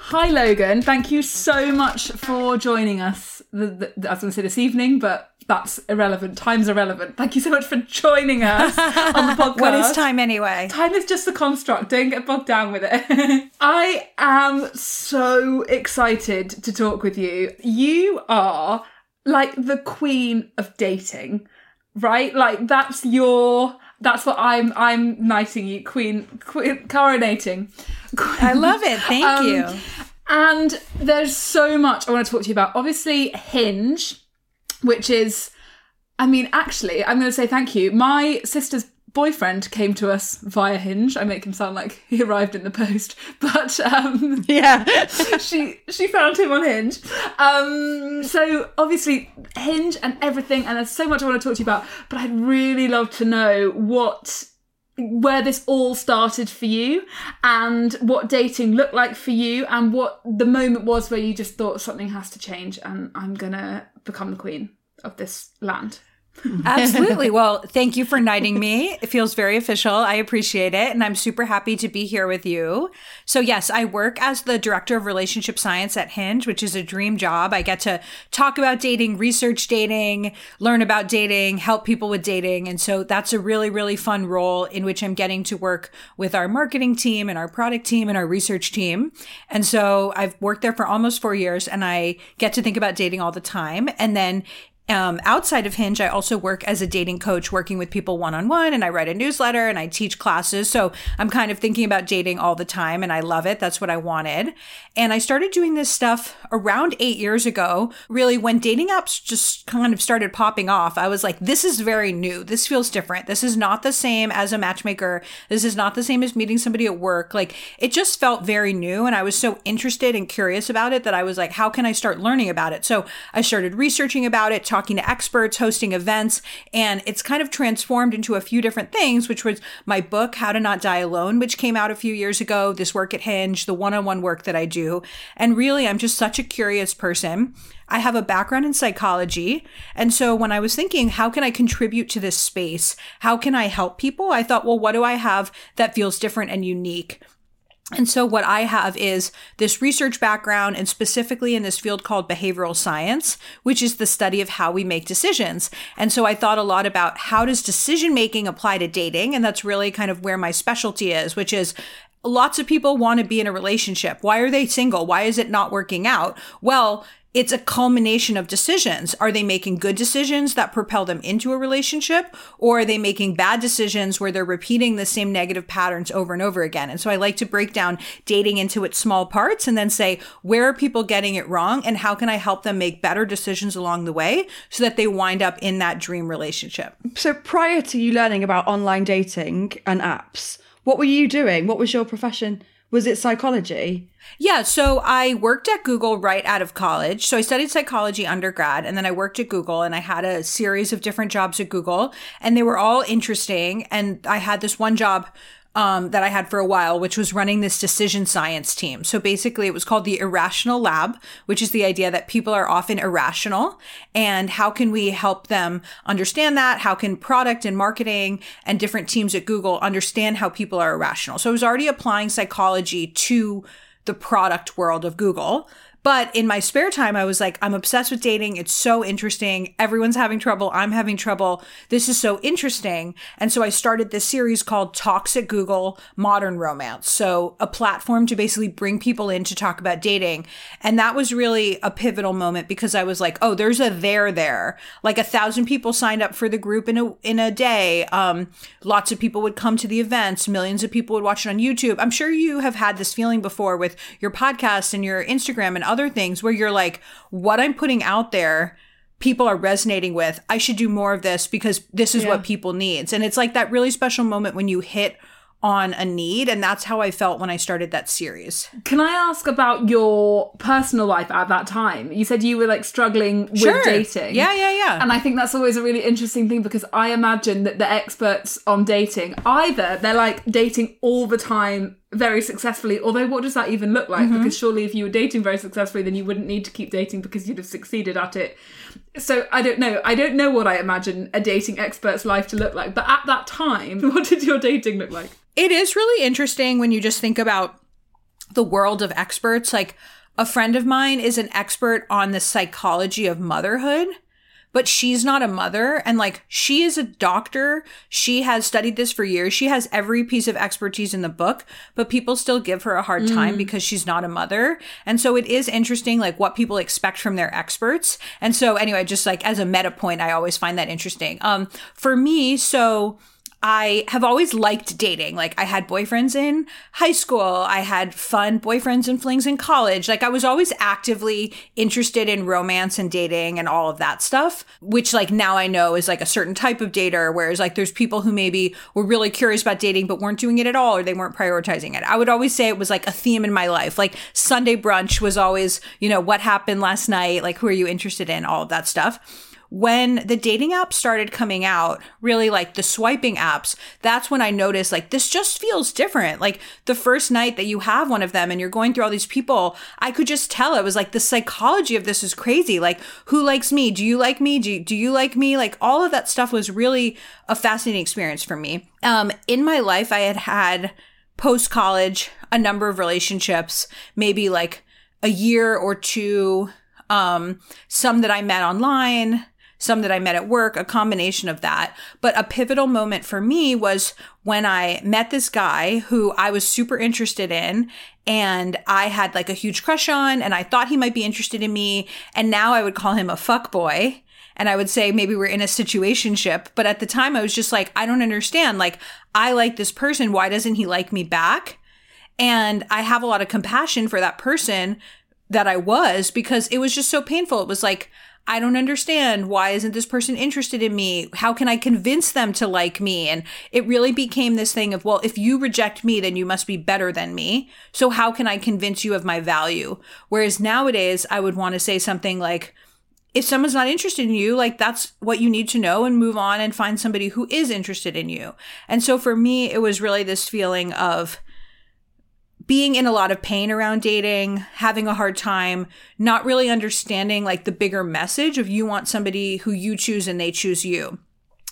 [SPEAKER 5] Hi, Logan. Thank you so much for joining us. The, the, I was going to say this evening, but that's irrelevant. Time's irrelevant. Thank you so much for joining us on the podcast.
[SPEAKER 2] What is time anyway?
[SPEAKER 5] Time is just a construct. Don't get bogged down with it. I am so excited to talk with you. You are like the queen of dating, right? Like that's your. That's what I'm. I'm knighting you, queen, queen coronating.
[SPEAKER 2] I love it. Thank
[SPEAKER 5] Um,
[SPEAKER 2] you.
[SPEAKER 5] And there's so much I want to talk to you about. Obviously, Hinge, which is, I mean, actually, I'm going to say thank you. My sister's boyfriend came to us via Hinge. I make him sound like he arrived in the post, but um,
[SPEAKER 2] Yeah.
[SPEAKER 5] she she found him on Hinge. Um, so obviously Hinge and everything, and there's so much I want to talk to you about. But I'd really love to know what where this all started for you and what dating looked like for you and what the moment was where you just thought something has to change and I'm gonna become the queen of this land.
[SPEAKER 2] Absolutely. Well, thank you for knighting me. It feels very official. I appreciate it. And I'm super happy to be here with you. So, yes, I work as the director of relationship science at Hinge, which is a dream job. I get to talk about dating, research dating, learn about dating, help people with dating. And so that's a really, really fun role in which I'm getting to work with our marketing team and our product team and our research team. And so I've worked there for almost four years and I get to think about dating all the time. And then um, outside of Hinge, I also work as a dating coach, working with people one on one, and I write a newsletter and I teach classes. So I'm kind of thinking about dating all the time, and I love it. That's what I wanted. And I started doing this stuff around eight years ago, really, when dating apps just kind of started popping off. I was like, this is very new. This feels different. This is not the same as a matchmaker. This is not the same as meeting somebody at work. Like, it just felt very new. And I was so interested and curious about it that I was like, how can I start learning about it? So I started researching about it, to experts, hosting events, and it's kind of transformed into a few different things, which was my book, How to Not Die Alone, which came out a few years ago, this work at Hinge, the one on one work that I do. And really, I'm just such a curious person. I have a background in psychology. And so when I was thinking, how can I contribute to this space? How can I help people? I thought, well, what do I have that feels different and unique? And so what I have is this research background and specifically in this field called behavioral science, which is the study of how we make decisions. And so I thought a lot about how does decision making apply to dating? And that's really kind of where my specialty is, which is lots of people want to be in a relationship. Why are they single? Why is it not working out? Well, it's a culmination of decisions. Are they making good decisions that propel them into a relationship? Or are they making bad decisions where they're repeating the same negative patterns over and over again? And so I like to break down dating into its small parts and then say, where are people getting it wrong? And how can I help them make better decisions along the way so that they wind up in that dream relationship?
[SPEAKER 1] So prior to you learning about online dating and apps, what were you doing? What was your profession? Was it psychology?
[SPEAKER 2] Yeah, so I worked at Google right out of college. So I studied psychology undergrad and then I worked at Google and I had a series of different jobs at Google and they were all interesting. And I had this one job um, that I had for a while, which was running this decision science team. So basically, it was called the Irrational Lab, which is the idea that people are often irrational. And how can we help them understand that? How can product and marketing and different teams at Google understand how people are irrational? So I was already applying psychology to the product world of Google. But in my spare time, I was like, I'm obsessed with dating. It's so interesting. Everyone's having trouble. I'm having trouble. This is so interesting. And so I started this series called at Google Modern Romance. So a platform to basically bring people in to talk about dating. And that was really a pivotal moment because I was like, oh, there's a there there. Like a thousand people signed up for the group in a in a day. Um, lots of people would come to the events. Millions of people would watch it on YouTube. I'm sure you have had this feeling before with your podcast and your Instagram and other things where you're like, what I'm putting out there, people are resonating with. I should do more of this because this is what people needs. And it's like that really special moment when you hit on a need and that's how I felt when I started that series.
[SPEAKER 5] Can I ask about your personal life at that time? You said you were like struggling
[SPEAKER 2] Sure.
[SPEAKER 5] with dating.
[SPEAKER 2] Yeah, yeah, yeah.
[SPEAKER 5] And I think that's always a really interesting thing because I imagine that the experts on dating, either they're like dating all the time very successfully, although what does that even look like?
[SPEAKER 2] Mm-hmm.
[SPEAKER 5] Because surely if you were dating very successfully, then you wouldn't need to keep dating because you'd have succeeded at it. So I don't know. I don't know what I imagine a dating expert's life to look like. But at that time, what did your dating look like?
[SPEAKER 2] It is really interesting when you just think about the world of experts. Like a friend of mine is an expert on the psychology of motherhood, but she's not a mother. And like she is a doctor. She has studied this for years. She has every piece of expertise in the book, but people still give her a hard time because she's not a mother. And so it is interesting, like what people expect from their experts. And so anyway, just like as a meta point, I always find that interesting. Um, for me, so I have always liked dating. Like I had boyfriends in high school. I had fun boyfriends and flings in college. Like I was always actively interested in romance and dating and all of that stuff, which like now I know is like a certain type of dater. Whereas like there's people who maybe were really curious about dating, but weren't doing it at all or they weren't prioritizing it. I would always say it was like a theme in my life. Like Sunday brunch was always, you know, what happened last night? Like who are you interested in? All of that stuff when the dating apps started coming out, really like the swiping apps, that's when I noticed like this just feels different. Like the first night that you have one of them and you're going through all these people, I could just tell it was like the psychology of this is crazy. Like who likes me? Do you like me? Do you, do you like me? Like all of that stuff was really a fascinating experience for me. Um, in my life, I had had post college a number of relationships, maybe like a year or two um, some that I met online, some that I met at work, a combination of that. But a pivotal moment for me was when I met this guy who I was super interested in and I had like a huge crush on and I thought he might be interested in me. And now I would call him a fuck boy. And I would say maybe we're in a situationship. But at the time I was just like, I don't understand. Like, I like this person. Why doesn't he like me back? And I have a lot of compassion for that person that I was because it was just so painful. It was like, I don't understand. Why isn't this person interested in me? How can I convince them to like me? And it really became this thing of, well, if you reject me, then you must be better than me. So how can I convince you of my value? Whereas nowadays, I would want to say something like, if someone's not interested in you, like that's what you need to know and move on and find somebody who is interested in you. And so for me, it was really this feeling of, being in a lot of pain around dating, having a hard time, not really understanding like the bigger message of you want somebody who you choose and they choose you.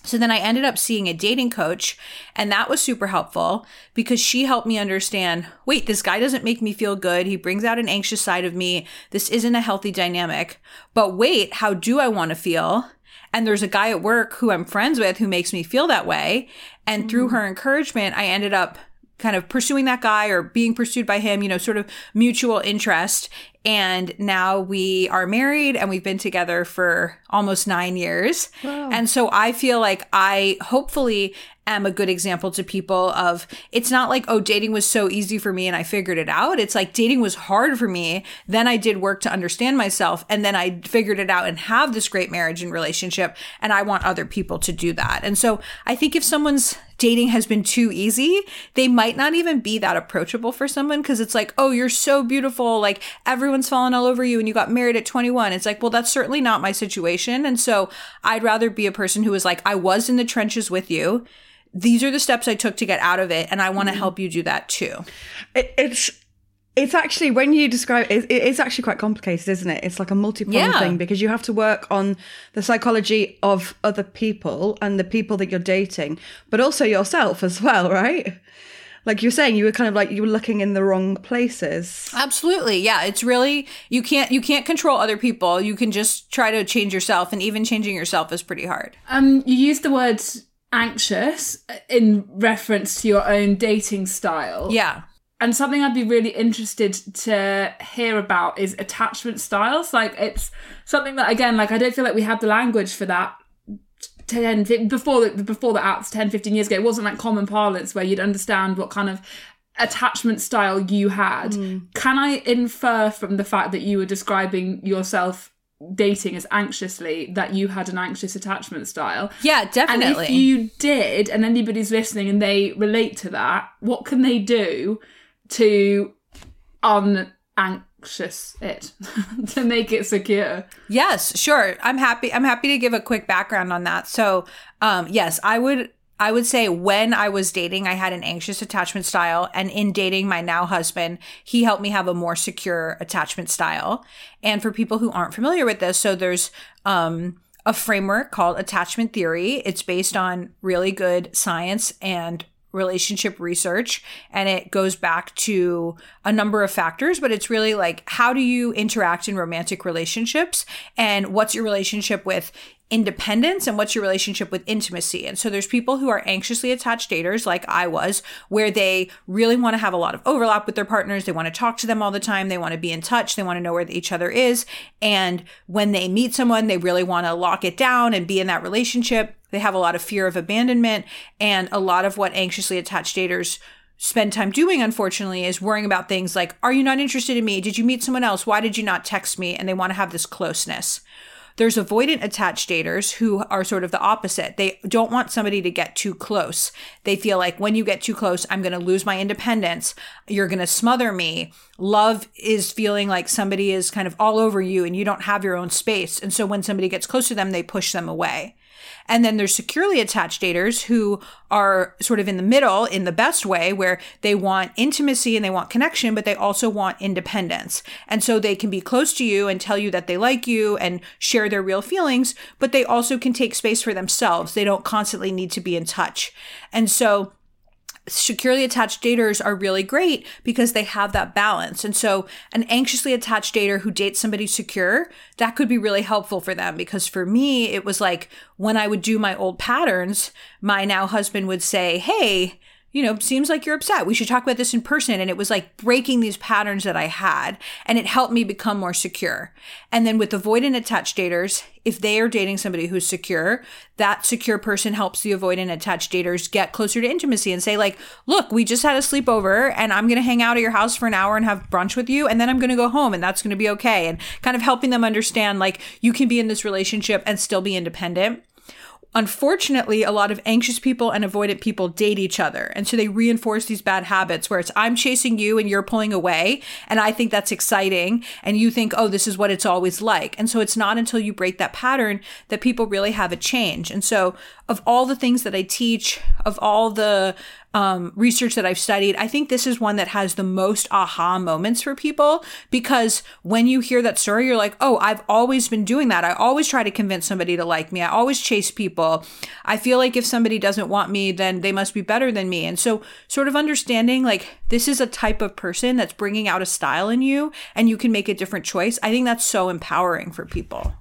[SPEAKER 2] So then I ended up seeing a dating coach, and that was super helpful because she helped me understand wait, this guy doesn't make me feel good. He brings out an anxious side of me. This isn't a healthy dynamic. But wait, how do I want to feel? And there's a guy at work who I'm friends with who makes me feel that way. And through mm. her encouragement, I ended up kind of pursuing that guy or being pursued by him, you know, sort of mutual interest. And now we are married and we've been together for almost nine years. And so I feel like I hopefully am a good example to people of it's not like, oh, dating was so easy for me and I figured it out. It's like dating was hard for me. Then I did work to understand myself and then I figured it out and have this great marriage and relationship. And I want other people to do that. And so I think if someone's dating has been too easy, they might not even be that approachable for someone because it's like, oh, you're so beautiful. Like everyone's falling all over you and you got married at 21. It's like, well, that's certainly not my situation. And so I'd rather be a person who is like, I was in the trenches with you. These are the steps I took to get out of it. And I want to mm-hmm. help you do that too.
[SPEAKER 1] It, it's it's actually when you describe it, it is actually quite complicated, isn't it? It's like a multi-pronged
[SPEAKER 2] Yeah.
[SPEAKER 1] thing because you have to work on the psychology of other people and the people that you're dating, but also yourself as well, right? Like you're saying, you were kind of like you were looking in the wrong places.
[SPEAKER 2] Absolutely. Yeah. It's really, you can't, you can't control other people. You can just try to change yourself. And even changing yourself is pretty hard.
[SPEAKER 5] Um, you used the words anxious in reference to your own dating style.
[SPEAKER 2] Yeah.
[SPEAKER 5] And something I'd be really interested to hear about is attachment styles. Like it's something that again, like I don't feel like we had the language for that 10 before the before the apps 10 15 years ago. It wasn't like common parlance where you'd understand what kind of attachment style you had. Hmm. Can I infer from the fact that you were describing yourself dating as anxiously that you had an anxious attachment style?
[SPEAKER 2] Yeah, definitely.
[SPEAKER 5] And if you did, and anybody's listening and they relate to that, what can they do to unanxious it to make it secure?
[SPEAKER 2] Yes, sure. I'm happy. I'm happy to give a quick background on that. So, um, yes, I would. I would say when I was dating, I had an anxious attachment style, and in dating my now husband, he helped me have a more secure attachment style. And for people who aren't familiar with this, so there's um, a framework called attachment theory. It's based on really good science and relationship research and it goes back to a number of factors but it's really like how do you interact in romantic relationships and what's your relationship with independence and what's your relationship with intimacy? And so there's people who are anxiously attached daters like I was where they really want to have a lot of overlap with their partners. They want to talk to them all the time. They want to be in touch. They want to know where each other is. And when they meet someone they really want to lock it down and be in that relationship they have a lot of fear of abandonment and a lot of what anxiously attached daters spend time doing unfortunately is worrying about things like are you not interested in me did you meet someone else why did you not text me and they want to have this closeness there's avoidant attached daters who are sort of the opposite. They don't want somebody to get too close. They feel like when you get too close, I'm going to lose my independence. You're going to smother me. Love is feeling like somebody is kind of all over you and you don't have your own space. And so when somebody gets close to them, they push them away. And then there's securely attached daters who are sort of in the middle in the best way where they want intimacy and they want connection, but they also want independence. And so they can be close to you and tell you that they like you and share their real feelings, but they also can take space for themselves. They don't constantly need to be in touch. And so securely attached daters are really great because they have that balance. And so an anxiously attached dater who dates somebody secure, that could be really helpful for them because for me, it was like when I would do my old patterns, my now husband would say, Hey, you know, seems like you're upset. We should talk about this in person. And it was like breaking these patterns that I had, and it helped me become more secure. And then with avoidant attached daters, if they are dating somebody who's secure, that secure person helps the avoidant attached daters get closer to intimacy and say, like, look, we just had a sleepover and I'm going to hang out at your house for an hour and have brunch with you. And then I'm going to go home and that's going to be okay. And kind of helping them understand, like, you can be in this relationship and still be independent. Unfortunately, a lot of anxious people and avoidant people date each other. And so they reinforce these bad habits where it's I'm chasing you and you're pulling away. And I think that's exciting. And you think, oh, this is what it's always like. And so it's not until you break that pattern that people really have a change. And so, of all the things that I teach, of all the um, research that I've studied, I think this is one that has the most aha moments for people because when you hear that story, you're like, oh, I've always been doing that. I always try to convince somebody to like me. I always chase people. I feel like if somebody doesn't want me, then they must be better than me. And so, sort of understanding like this is a type of person that's bringing out a style in you and you can make a different choice. I think that's so empowering for people.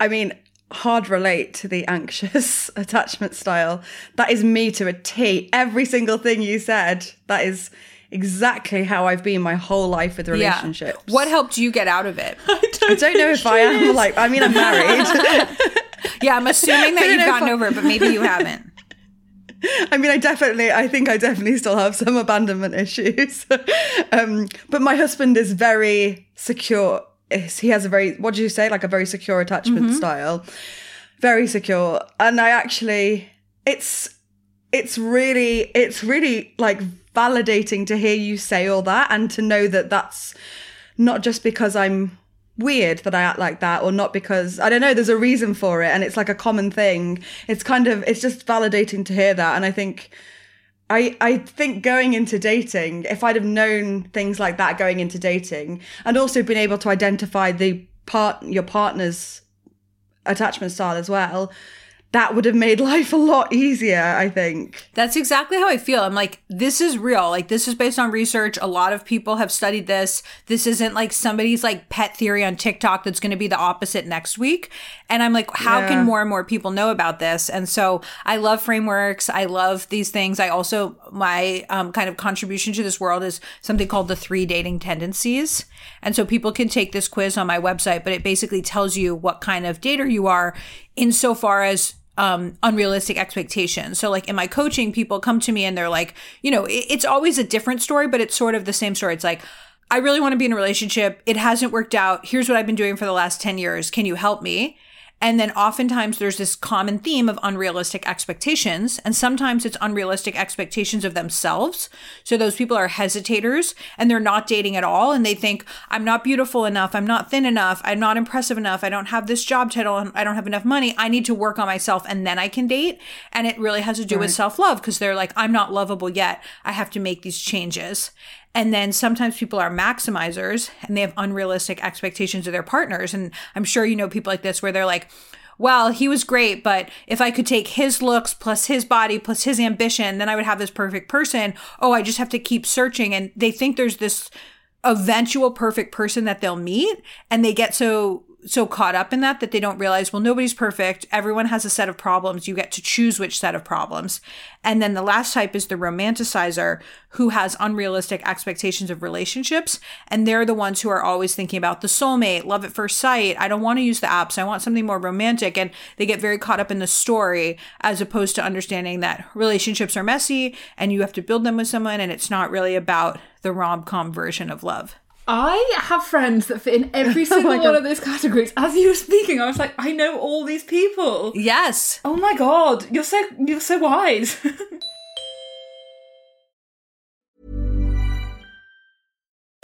[SPEAKER 1] I mean, hard relate to the anxious attachment style. That is me to a T. Every single thing you said, that is exactly how I've been my whole life with relationships.
[SPEAKER 2] What helped you get out of it?
[SPEAKER 1] I don't know if I am like, I mean, I'm married.
[SPEAKER 2] yeah, I'm assuming that you've gotten
[SPEAKER 1] I-
[SPEAKER 2] over it, but maybe you haven't.
[SPEAKER 1] I mean, I definitely, I think I definitely still have some abandonment issues. um, but my husband is very secure. He has a very, what do you say, like a very secure attachment mm-hmm. style. Very secure. And I actually, it's, it's really, it's really like validating to hear you say all that and to know that that's not just because I'm weird that I act like that or not because I don't know there's a reason for it and it's like a common thing it's kind of it's just validating to hear that and I think I I think going into dating if I'd have known things like that going into dating and also been able to identify the part your partner's attachment style as well that would have made life a lot easier I think
[SPEAKER 2] That's exactly how I feel. I'm like, this is real. Like, this is based on research. A lot of people have studied this. This isn't like somebody's like pet theory on TikTok that's going to be the opposite next week. And I'm like, how
[SPEAKER 1] Yeah.
[SPEAKER 2] can more and more people know about this? And so I love frameworks. I love these things. I also, my um, kind of contribution to this world is something called the three dating tendencies. And so people can take this quiz on my website, but it basically tells you what kind of dater you are insofar as um, unrealistic expectations. So, like in my coaching, people come to me and they're like, you know, it- it's always a different story, but it's sort of the same story. It's like, I really want to be in a relationship. It hasn't worked out. Here's what I've been doing for the last 10 years. Can you help me? And then oftentimes there's this common theme of unrealistic expectations. And sometimes it's unrealistic expectations of themselves. So those people are hesitators and they're not dating at all. And they think, I'm not beautiful enough. I'm not thin enough. I'm not impressive enough. I don't have this job title. I don't have enough money. I need to work on myself and then I can date. And it really has to do with self love because they're like, I'm not lovable yet. I have to make these changes. And then sometimes people are maximizers and they have unrealistic expectations of their partners. And I'm sure you know people like this where they're like, well, he was great, but if I could take his looks plus his body plus his ambition, then I would have this perfect person. Oh, I just have to keep searching. And they think there's this eventual perfect person that they'll meet and they get so so caught up in that that they don't realize well nobody's perfect. Everyone has a set of problems. You get to choose which set of problems. And then the last type is the romanticizer who has unrealistic expectations of relationships. And they're the ones who are always thinking about the soulmate love at first sight. I don't want to use the apps. I want something more romantic. And they get very caught up in the story as opposed to understanding that relationships are messy and you have to build them with someone and it's not really about the rom-com version of love
[SPEAKER 5] I have friends that fit in every oh single
[SPEAKER 1] my
[SPEAKER 5] one
[SPEAKER 1] God.
[SPEAKER 5] of those categories. As you were speaking, I was like, I know all these people.
[SPEAKER 2] yes
[SPEAKER 5] Oh my god, you're so you're so wise.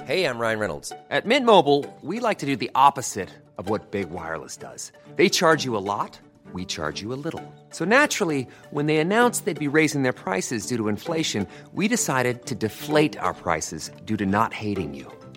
[SPEAKER 6] Hey, I'm Ryan Reynolds. At Mint Mobile, we like to do the opposite of what Big Wireless does. They charge you a lot, we charge you a little. So naturally, when they announced they'd be raising their prices due to inflation, we decided to deflate our prices due to not hating you.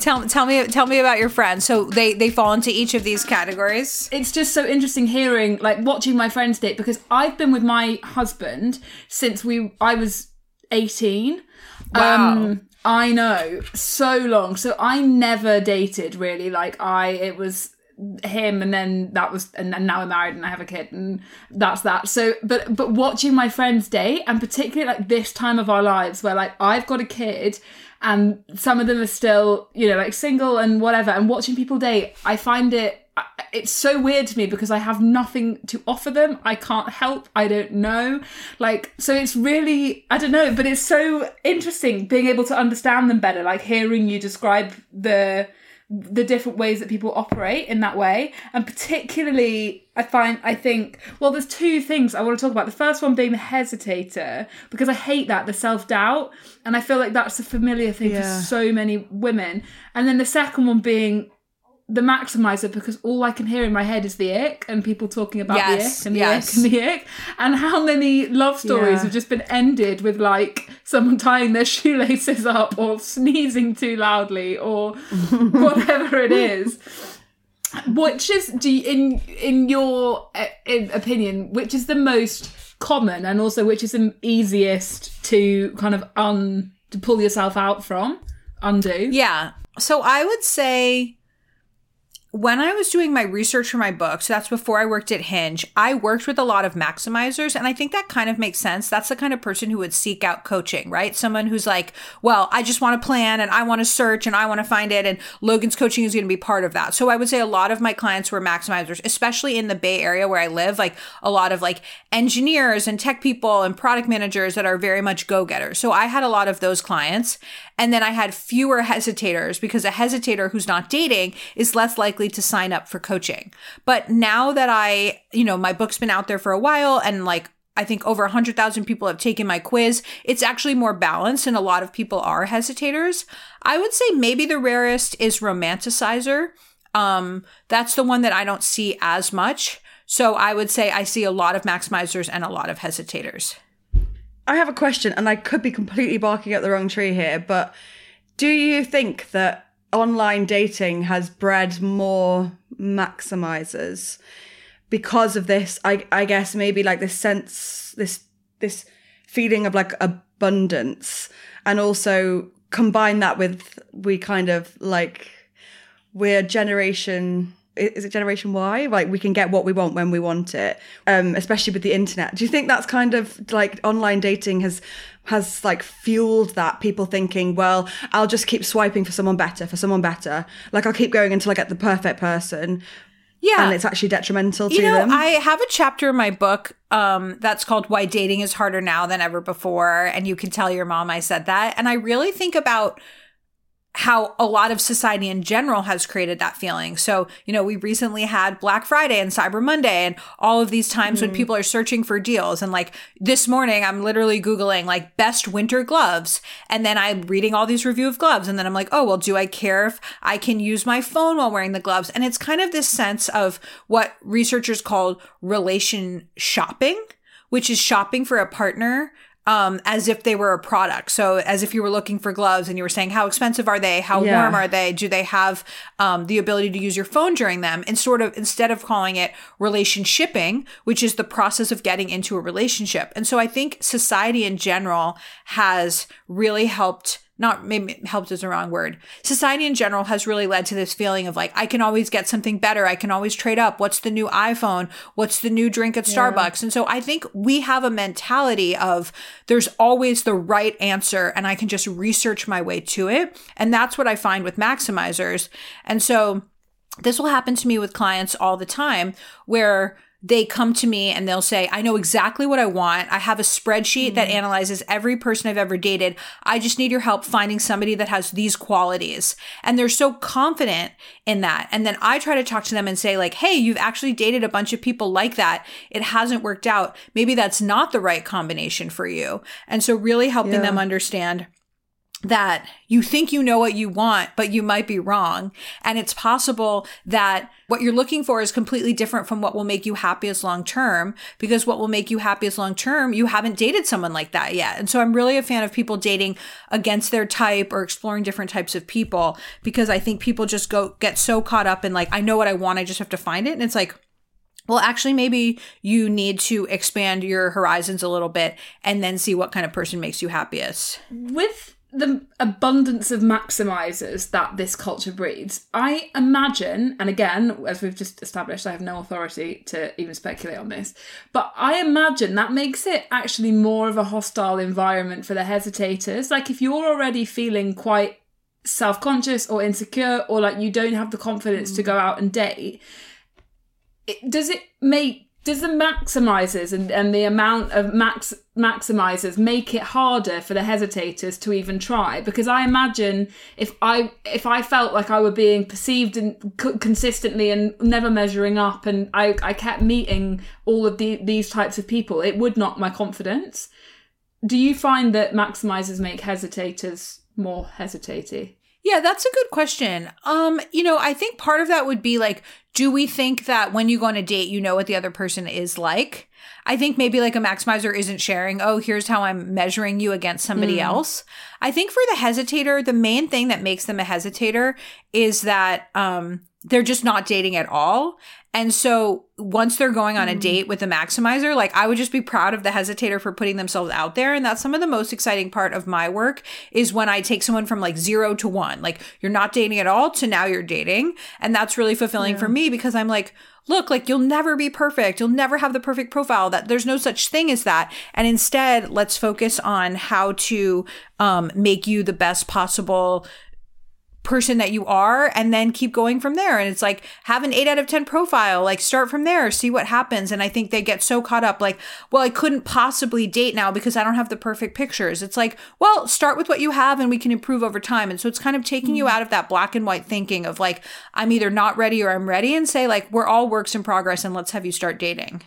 [SPEAKER 2] Tell tell me tell me about your friends so they they fall into each of these categories
[SPEAKER 5] it's just so interesting hearing like watching my friends date because I've been with my husband since we I was 18.
[SPEAKER 2] Wow.
[SPEAKER 5] Um I know, so long. So I never dated really. Like I it was him and then that was and, and now I'm married and I have a kid and that's that. So but but watching my friends date and particularly like this time of our lives where like I've got a kid and some of them are still, you know, like single and whatever and watching people date, I find it it's so weird to me because I have nothing to offer them. I can't help. I don't know. Like, so it's really, I don't know, but it's so interesting being able to understand them better, like hearing you describe the the different ways that people operate in that way. And particularly, I find, I think, well, there's two things I want to talk about. The first one being the hesitator, because I hate that, the self doubt. And I feel like that's a familiar thing
[SPEAKER 1] Yeah.
[SPEAKER 5] for so many women. And then the second one being the maximizer because all I can hear in my head is the ick and people talking about
[SPEAKER 2] Yes,
[SPEAKER 5] the ick and the
[SPEAKER 2] yes.
[SPEAKER 5] ick and the ick and how many love stories
[SPEAKER 1] Yeah.
[SPEAKER 5] have just been ended with like someone tying their shoelaces up or sneezing too loudly or whatever it is. Which is do you, in in your uh, in opinion, which is the most common and also which is the easiest to kind of un to pull yourself out from, undo?
[SPEAKER 2] Yeah. So I would say when I was doing my research for my book, so that's before I worked at Hinge, I worked with a lot of maximizers. And I think that kind of makes sense. That's the kind of person who would seek out coaching, right? Someone who's like, well, I just want to plan and I want to search and I want to find it. And Logan's coaching is going to be part of that. So I would say a lot of my clients were maximizers, especially in the Bay Area where I live, like a lot of like engineers and tech people and product managers that are very much go getters. So I had a lot of those clients. And then I had fewer hesitators because a hesitator who's not dating is less likely to sign up for coaching. But now that I, you know, my book's been out there for a while and like I think over 100,000 people have taken my quiz. It's actually more balanced and a lot of people are hesitators. I would say maybe the rarest is romanticizer. Um, that's the one that I don't see as much. So I would say I see a lot of maximizers and a lot of hesitators.
[SPEAKER 1] I have a question, and I could be completely barking up the wrong tree here, but do you think that online dating has bred more maximizers because of this? I I guess maybe like this sense, this this feeling of like abundance, and also combine that with we kind of like we're generation is it generation y like we can get what we want when we want it um especially with the internet do you think that's kind of like online dating has has like fueled that people thinking well i'll just keep swiping for someone better for someone better like i'll keep going until i get the perfect person
[SPEAKER 2] Yeah.
[SPEAKER 1] and it's actually detrimental to
[SPEAKER 2] You know,
[SPEAKER 1] them
[SPEAKER 2] I have a chapter in my book um, that's called Why Dating is Harder Now Than Ever Before. And you can tell your mom I said that. And I really think about how a lot of society in general has created that feeling. So, you know, we recently had Black Friday and Cyber Monday and all of these times when mm-hmm. people are searching for deals. And like this morning, I'm literally Googling like best winter gloves. And then I'm reading all these review of gloves. And then I'm like, oh, well, do I care if I can use my phone while wearing the gloves? And it's kind of this sense of what researchers call relation shopping, which is shopping for a partner um, as if they were a product. So as if you were looking for gloves and you were saying, how expensive are they? How
[SPEAKER 1] Yeah.
[SPEAKER 2] warm are they? Do they have um, the ability to use your phone during them? And sort of instead of calling it relationshipping, which is the process of getting into a relationship. And so I think society in general has really helped not maybe helped is the wrong word. Society in general has really led to this feeling of like, I can always get something better. I can always trade up. What's the new iPhone? What's the new drink at Starbucks? And so I think we have a mentality of there's always the right answer and I can just research my way to it. And that's what I find with maximizers. And so this will happen to me with clients all the time where they come to me and they'll say, I know exactly what I want. I have a spreadsheet that mm. analyzes every person I've ever dated. I just need your help finding somebody that has these qualities. And they're so confident in that. And then I try to talk to them and say, like, hey, you've actually dated a bunch of people like that. It hasn't worked out. Maybe that's not the right combination for you. And so really helping
[SPEAKER 1] Yeah.
[SPEAKER 2] them understand that you think you know what you want, but you might be wrong. And it's possible that what you're looking for is completely different from what will make you happiest long term, because what will make you happiest long term, you haven't dated someone like that yet. And so I'm really a fan of people dating against their type or exploring different types of people, because I think people just go get so caught up in like, I know what I want, I just have to find it. And it's like, well, actually, maybe you need to expand your horizons a little bit and then see what kind of person makes you happiest.
[SPEAKER 5] with the abundance of maximizers that this culture breeds, I imagine, and again, as we've just established, I have no authority to even speculate on this, but I imagine that makes it actually more of a hostile environment for the hesitators. Like, if you're already feeling quite self conscious or insecure, or like you don't have the confidence to mm. go out and date, it, does it make does the maximizers and, and the amount of max maximizers make it harder for the hesitators to even try? Because i imagine if i if i felt like i were being perceived and consistently and never measuring up and i i kept meeting all of the, these types of people it would knock my confidence. Do you find that maximizers make hesitators more hesitaty
[SPEAKER 2] Yeah, that's a good question. Um, you know, I think part of that would be like, do we think that when you go on a date, you know what the other person is like? I think maybe like a maximizer isn't sharing, oh, here's how I'm measuring you against somebody else. I think for the hesitator, the main thing that makes them a hesitator is that um they're just not dating at all. And so once they're going on a date with the maximizer, like I would just be proud of the hesitator for putting themselves out there. And that's some of the most exciting part of my work is when I take someone from like zero to one, like you're not dating at all to now you're dating. And that's really fulfilling for me because I'm like, look, like you'll never be perfect. You'll never have the perfect profile. That there's no such thing as that. And instead, let's focus on how to um, make you the best possible person that you are and then keep going from there. And it's like have an 8 out of 10 profile like start from there see what happens. And i think they get so caught up like well i couldn't possibly date now because i don't have the perfect pictures. It's like well start with what you have and we can improve over time. And so it's kind of taking you mm-hmm. out of that black and white thinking of like i'm either not ready or i'm ready and say like we're all works in progress and let's have you start dating.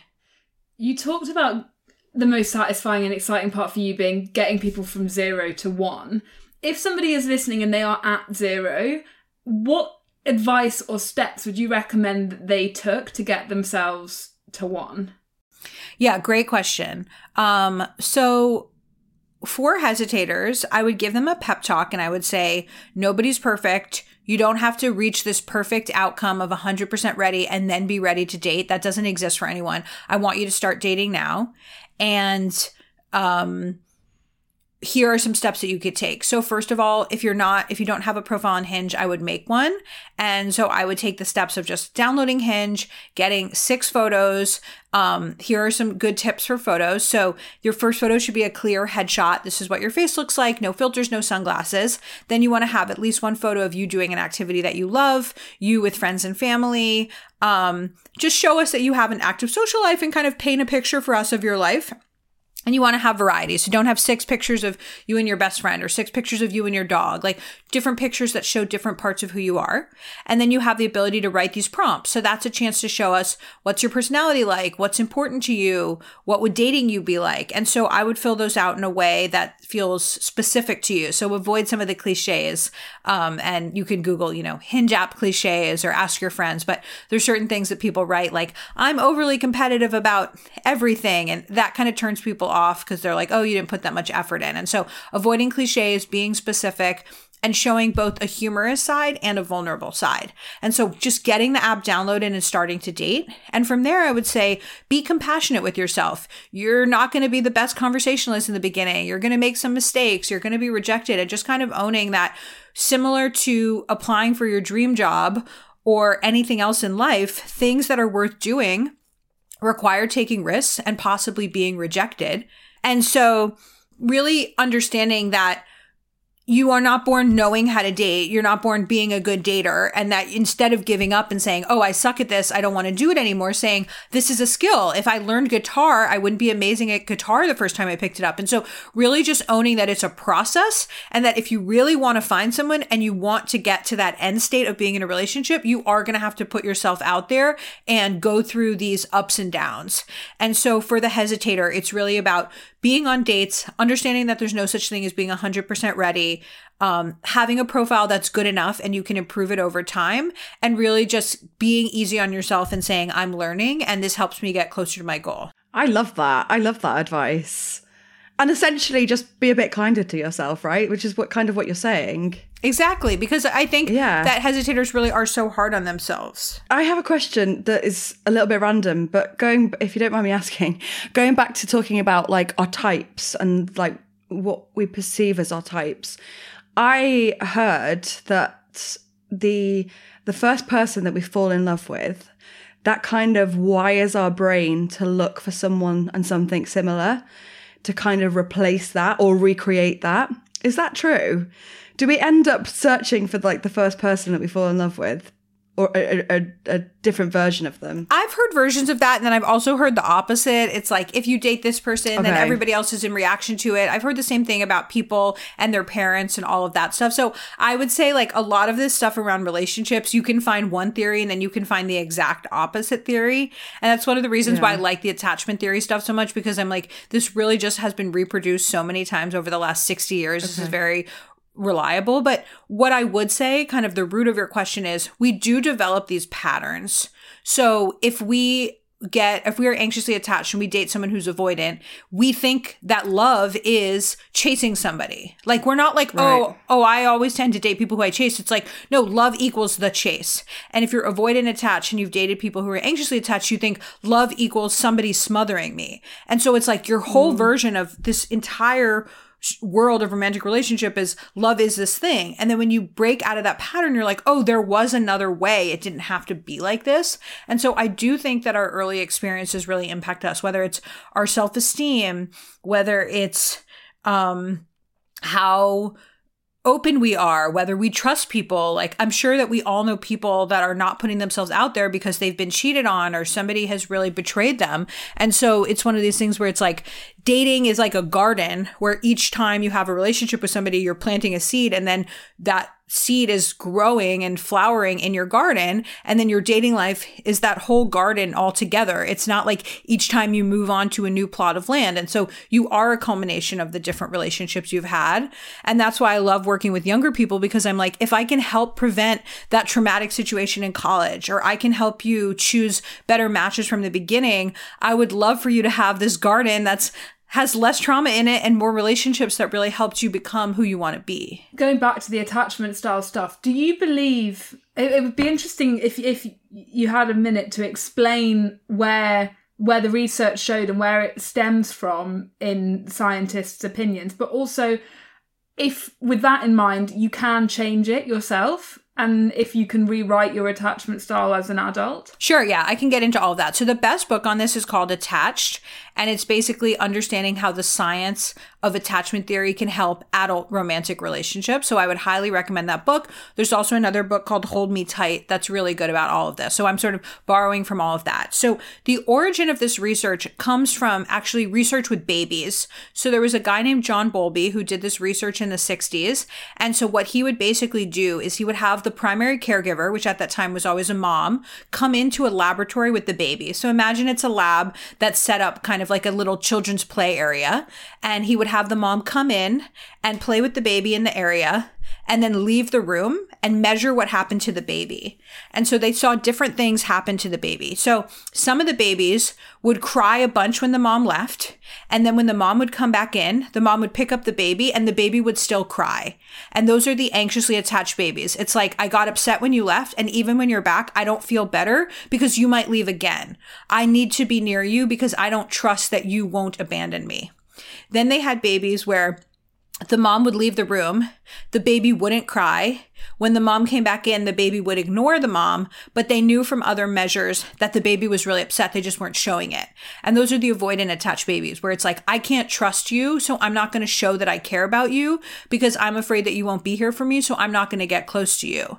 [SPEAKER 5] You talked about the most satisfying and exciting part for you being getting people from zero to one. If somebody is listening and they are at zero, what advice or steps would you recommend that they took to get themselves to one?
[SPEAKER 2] Yeah, great question. Um, so for hesitators, I would give them a pep talk and I would say, nobody's perfect. You don't have to reach this perfect outcome of 100% ready and then be ready to date. That doesn't exist for anyone. I want you to start dating now. And, um, here are some steps that you could take. So first of all, if you're not if you don't have a profile on Hinge, I would make one. And so I would take the steps of just downloading Hinge, getting 6 photos. Um here are some good tips for photos. So your first photo should be a clear headshot. This is what your face looks like, no filters, no sunglasses. Then you want to have at least one photo of you doing an activity that you love, you with friends and family. Um just show us that you have an active social life and kind of paint a picture for us of your life. And you want to have variety. So don't have six pictures of you and your best friend or six pictures of you and your dog, like different pictures that show different parts of who you are. And then you have the ability to write these prompts. So that's a chance to show us what's your personality like, what's important to you, what would dating you be like. And so I would fill those out in a way that feels specific to you. So avoid some of the cliches. Um, and you can Google, you know, hinge app cliches or ask your friends. But there's certain things that people write like, I'm overly competitive about everything. And that kind of turns people off because they're like, oh, you didn't put that much effort in. And so avoiding cliches, being specific, and showing both a humorous side and a vulnerable side. And so just getting the app downloaded and starting to date. And from there, I would say be compassionate with yourself. You're not going to be the best conversationalist in the beginning. You're going to make some mistakes. You're going to be rejected and just kind of owning that similar to applying for your dream job or anything else in life, things that are worth doing require taking risks and possibly being rejected. And so, really understanding that you are not born knowing how to date. You're not born being a good dater. And that instead of giving up and saying, Oh, I suck at this. I don't want to do it anymore, saying, This is a skill. If I learned guitar, I wouldn't be amazing at guitar the first time I picked it up. And so really just owning that it's a process and that if you really want to find someone and you want to get to that end state of being in a relationship, you are going to have to put yourself out there and go through these ups and downs. And so for the hesitator, it's really about being on dates, understanding that there's no such thing as being 100% ready, um, having a profile that's good enough and you can improve it over time, and really just being easy on yourself and saying, I'm learning and this helps me get closer to my goal.
[SPEAKER 1] I love that. I love that advice. And essentially just be a bit kinder to yourself, right? Which is what kind of what you're saying.
[SPEAKER 2] Exactly, because I think
[SPEAKER 1] Yeah.
[SPEAKER 2] that hesitators really are so hard on themselves.
[SPEAKER 1] I have a question that is a little bit random, but going, if you don't mind me asking, going back to talking about like our types and like what we perceive as our types, I heard that the the first person that we fall in love with, that kind of wires our brain to look for someone and something similar to kind of replace that or recreate that. Is that true? Do we end up searching for like the first person that we fall in love with? Or a, a, a different version of them.
[SPEAKER 2] I've heard versions of that, and then I've also heard the opposite. It's like if you date this person, then everybody else is in reaction to it. I've heard the same thing about people and their parents and all of that stuff. So I would say, like, a lot of this stuff around relationships, you can find one theory and then you can find the exact opposite theory. And that's one of the reasons why I like the attachment theory stuff so much because I'm like, this really just has been reproduced so many times over the last 60 years. This is very reliable. But what I would say, kind of the root of your question is we do develop these patterns. So if we get if we are anxiously attached and we date someone who's avoidant we think that love is chasing somebody like we're not like oh
[SPEAKER 1] Right.
[SPEAKER 2] oh i always tend to date people who i chase it's like no love equals the chase and if you're avoidant attached and you've dated people who are anxiously attached you think love equals somebody smothering me and so it's like your whole hmm. version of this entire world of romantic relationship is love is this thing. And then when you break out of that pattern, you're like, oh, there was another way. It didn't have to be like this. And so I do think that our early experiences really impact us, whether it's our self esteem, whether it's, um, how open we are, whether we trust people. Like, I'm sure that we all know people that are not putting themselves out there because they've been cheated on or somebody has really betrayed them. And so it's one of these things where it's like dating is like a garden where each time you have a relationship with somebody, you're planting a seed and then that seed is growing and flowering in your garden. And then your dating life is that whole garden all together. It's not like each time you move on to a new plot of land. And so you are a culmination of the different relationships you've had. And that's why I love working with younger people because I'm like, if I can help prevent that traumatic situation in college, or I can help you choose better matches from the beginning, I would love for you to have this garden that's has less trauma in it and more relationships that really helped you become who you want to be.
[SPEAKER 5] going back to the attachment style stuff, do you believe it, it would be interesting if if you had a minute to explain where where the research showed and where it stems from in scientists' opinions, but also if with that in mind you can change it yourself and if you can rewrite your attachment style as an adult.
[SPEAKER 2] Sure, yeah, I can get into all of that. So the best book on this is called Attached, and it's basically understanding how the science of attachment theory can help adult romantic relationships. So I would highly recommend that book. There's also another book called Hold Me Tight that's really good about all of this. So I'm sort of borrowing from all of that. So the origin of this research comes from actually research with babies. So there was a guy named John Bowlby who did this research in the 60s. And so what he would basically do is he would have the primary caregiver, which at that time was always a mom, come into a laboratory with the baby. So imagine it's a lab that's set up kind of like a little children's play area. And he would have the mom come in and play with the baby in the area and then leave the room and measure what happened to the baby. And so they saw different things happen to the baby. So some of the babies would cry a bunch when the mom left. And then when the mom would come back in, the mom would pick up the baby and the baby would still cry. And those are the anxiously attached babies. It's like, I got upset when you left. And even when you're back, I don't feel better because you might leave again. I need to be near you because I don't trust that you won't abandon me. Then they had babies where the mom would leave the room, the baby wouldn't cry. When the mom came back in, the baby would ignore the mom, but they knew from other measures that the baby was really upset. They just weren't showing it. And those are the avoidant attached babies, where it's like, I can't trust you, so I'm not going to show that I care about you because I'm afraid that you won't be here for me, so I'm not going to get close to you.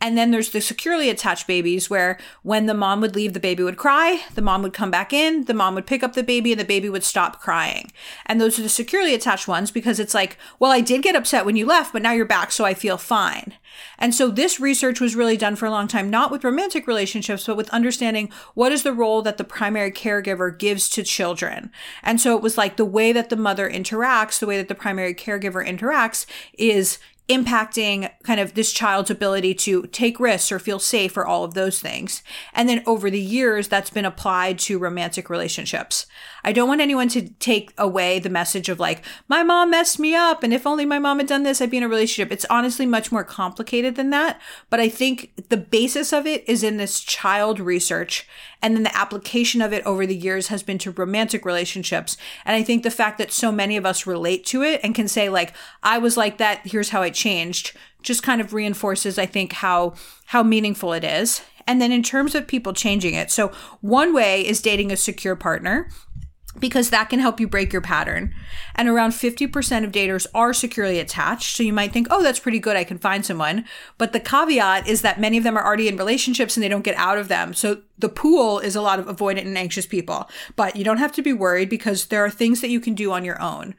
[SPEAKER 2] And then there's the securely attached babies where when the mom would leave, the baby would cry, the mom would come back in, the mom would pick up the baby, and the baby would stop crying. And those are the securely attached ones because it's like, well, I did get upset when you left, but now you're back, so I feel fine. And so this research was really done for a long time, not with romantic relationships, but with understanding what is the role that the primary caregiver gives to children. And so it was like the way that the mother interacts, the way that the primary caregiver interacts is impacting kind of this child's ability to take risks or feel safe or all of those things. And then over the years, that's been applied to romantic relationships. I don't want anyone to take away the message of like, my mom messed me up. And if only my mom had done this, I'd be in a relationship. It's honestly much more complicated than that. But I think the basis of it is in this child research. And then the application of it over the years has been to romantic relationships. And I think the fact that so many of us relate to it and can say, like, I was like that, here's how I changed, just kind of reinforces, I think, how how meaningful it is. And then in terms of people changing it, so one way is dating a secure partner. Because that can help you break your pattern. And around 50% of daters are securely attached. So you might think, oh, that's pretty good. I can find someone. But the caveat is that many of them are already in relationships and they don't get out of them. So the pool is a lot of avoidant and anxious people. But you don't have to be worried because there are things that you can do on your own.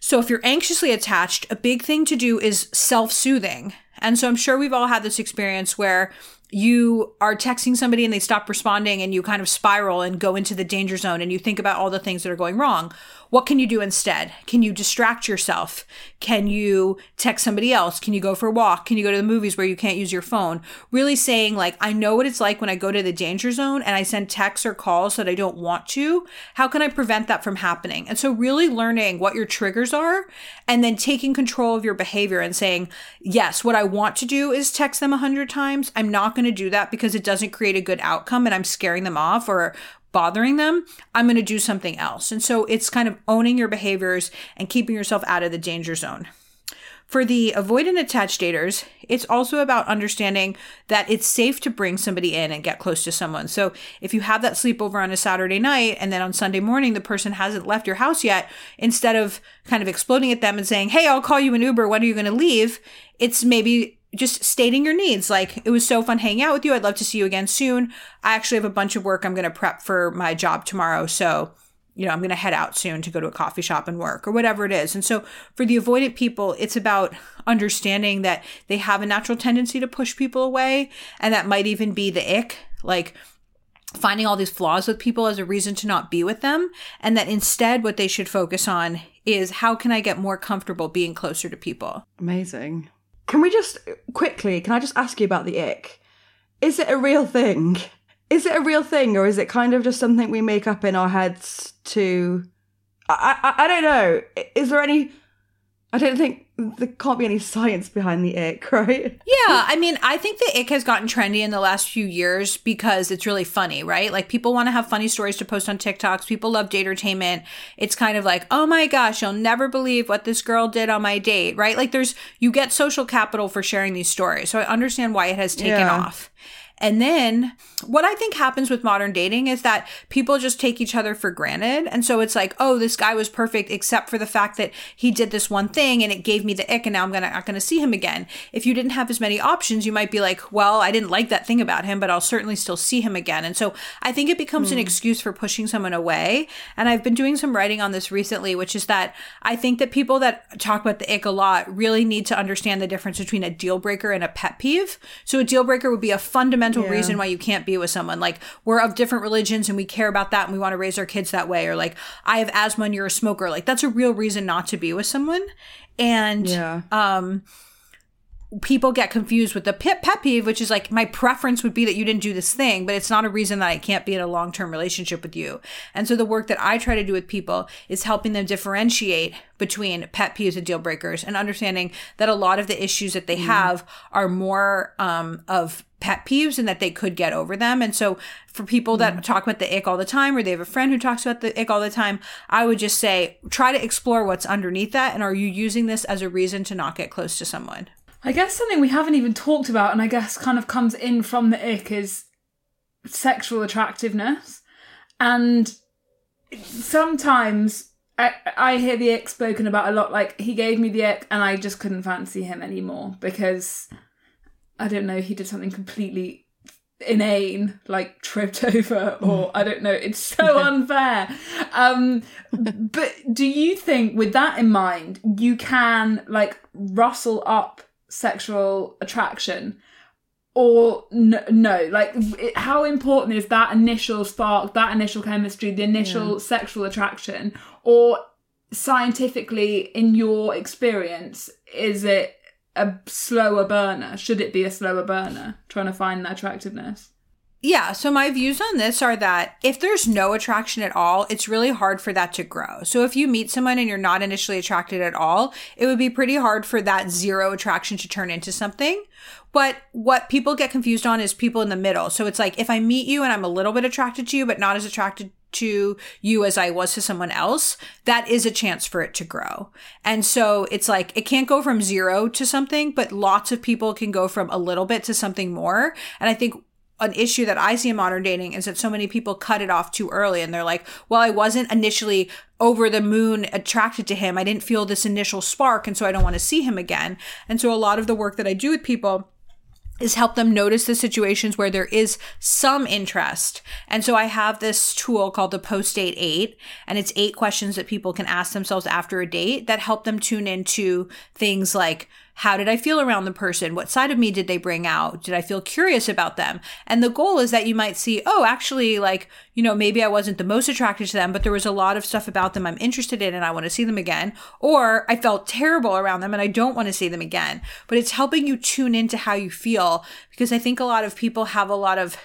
[SPEAKER 2] So if you're anxiously attached, a big thing to do is self soothing. And so I'm sure we've all had this experience where you are texting somebody and they stop responding and you kind of spiral and go into the danger zone and you think about all the things that are going wrong. What can you do instead? Can you distract yourself? Can you text somebody else? Can you go for a walk? Can you go to the movies where you can't use your phone? Really saying, like, I know what it's like when I go to the danger zone and I send texts or calls that I don't want to. How can I prevent that from happening? And so, really learning what your triggers are and then taking control of your behavior and saying, yes, what I want to do is text them a hundred times. I'm not going to do that because it doesn't create a good outcome and I'm scaring them off or bothering them, I'm going to do something else. And so it's kind of owning your behaviors and keeping yourself out of the danger zone. For the avoidant attached daters, it's also about understanding that it's safe to bring somebody in and get close to someone. So if you have that sleepover on a Saturday night and then on Sunday morning the person hasn't left your house yet, instead of kind of exploding at them and saying, Hey, I'll call you an Uber, when are you going to leave? It's maybe just stating your needs. Like, it was so fun hanging out with you. I'd love to see you again soon. I actually have a bunch of work I'm going to prep for my job tomorrow. So, you know, I'm going to head out soon to go to a coffee shop and work or whatever it is. And so for the avoidant people, it's about understanding that they have a natural tendency to push people away. And that might even be the ick. Like, finding all these flaws with people as a reason to not be with them and that instead what they should focus on is how can I get more comfortable being closer to people.
[SPEAKER 1] Amazing. Can we just quickly? Can I just ask you about the ick? Is it a real thing? Mm. Is it a real thing, or is it kind of just something we make up in our heads to? I I, I don't know. Is there any? I don't think there can't be any science behind the ick, right?
[SPEAKER 2] Yeah, I mean, I think the ick has gotten trendy in the last few years because it's really funny, right? Like people want to have funny stories to post on TikToks. People love date entertainment. It's kind of like, oh my gosh, you'll never believe what this girl did on my date, right? Like there's you get social capital for sharing these stories. So I understand why it has taken
[SPEAKER 1] Yeah.
[SPEAKER 2] off. And then what I think happens with modern dating is that people just take each other for granted. And so it's like, oh, this guy was perfect except for the fact that he did this one thing and it gave me the ick and now I'm gonna not gonna see him again. If you didn't have as many options, you might be like, well, I didn't like that thing about him, but I'll certainly still see him again. And so I think it becomes an hmm. excuse for pushing someone away. And I've been doing some writing on this recently, which is that I think that people that talk about the ick a lot really need to understand the difference between a deal breaker and a pet peeve. So a deal breaker would be a fundamental reason why you can't be with someone. Like we're of different religions and we care about that and we want to raise our kids that way. Or like I have asthma and you're a smoker. Like that's a real reason not to be with someone. And
[SPEAKER 1] Yeah.
[SPEAKER 2] um people get confused with the pet peeve, which is like my preference would be that you didn't do this thing, but it's not a reason that I can't be in a long term relationship with you. And so the work that I try to do with people is helping them differentiate between pet peeves and deal breakers and understanding that a lot of the issues that they have are more um, of pet peeves and that they could get over them. And so for people that talk about the ick all the time or they have a friend who talks about the ick all the time, I would just say try to explore what's underneath that and are you using this as a reason to not get close to someone?
[SPEAKER 5] I guess something we haven't even talked about, and I guess kind of comes in from the ick, is sexual attractiveness. And sometimes I, I hear the ick spoken about a lot. Like, he gave me the ick, and I just couldn't fancy him anymore because I don't know, he did something completely inane, like tripped over, or I don't know. It's so unfair. Um, but do you think, with that in mind, you can like rustle up sexual attraction? Or n- no, like it, how important is that initial spark, that initial chemistry, the initial sexual attraction, or scientifically, in your experience, is it a slower burner? Should it be a slower burner trying to find that attractiveness?
[SPEAKER 2] Yeah, so my views on this are that if there's no attraction at all, it's really hard for that to grow. So if you meet someone and you're not initially attracted at all, it would be pretty hard for that zero attraction to turn into something. But what people get confused on is people in the middle. So it's like if I meet you and I'm a little bit attracted to you, but not as attracted to you as I was to someone else, that is a chance for it to grow. And so it's like it can't go from zero to something, but lots of people can go from a little bit to something more. And I think an issue that I see in modern dating is that so many people cut it off too early and they're like, well, I wasn't initially over the moon attracted to him. I didn't feel this initial spark. And so I don't want to see him again. And so a lot of the work that I do with people is help them notice the situations where there is some interest. And so I have this tool called the post date eight, and it's eight questions that people can ask themselves after a date that help them tune into things like, how did I feel around the person? What side of me did they bring out? Did I feel curious about them? And the goal is that you might see, oh, actually, like, you know, maybe I wasn't the most attracted to them, but there was a lot of stuff about them I'm interested in and I want to see them again. Or I felt terrible around them and I don't want to see them again. But it's helping you tune into how you feel because I think a lot of people have a lot of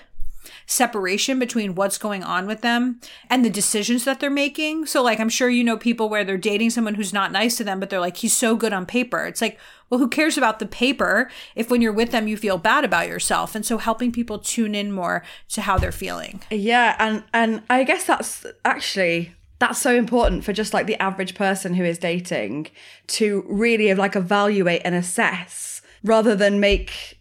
[SPEAKER 2] separation between what's going on with them and the decisions that they're making. So, like, I'm sure you know people where they're dating someone who's not nice to them, but they're like, he's so good on paper. It's like, well, who cares about the paper if when you're with them, you feel bad about yourself? And so, helping people tune in more to how they're feeling.
[SPEAKER 1] Yeah, and and I guess that's actually that's so important for just like the average person who is dating to really like evaluate and assess rather than make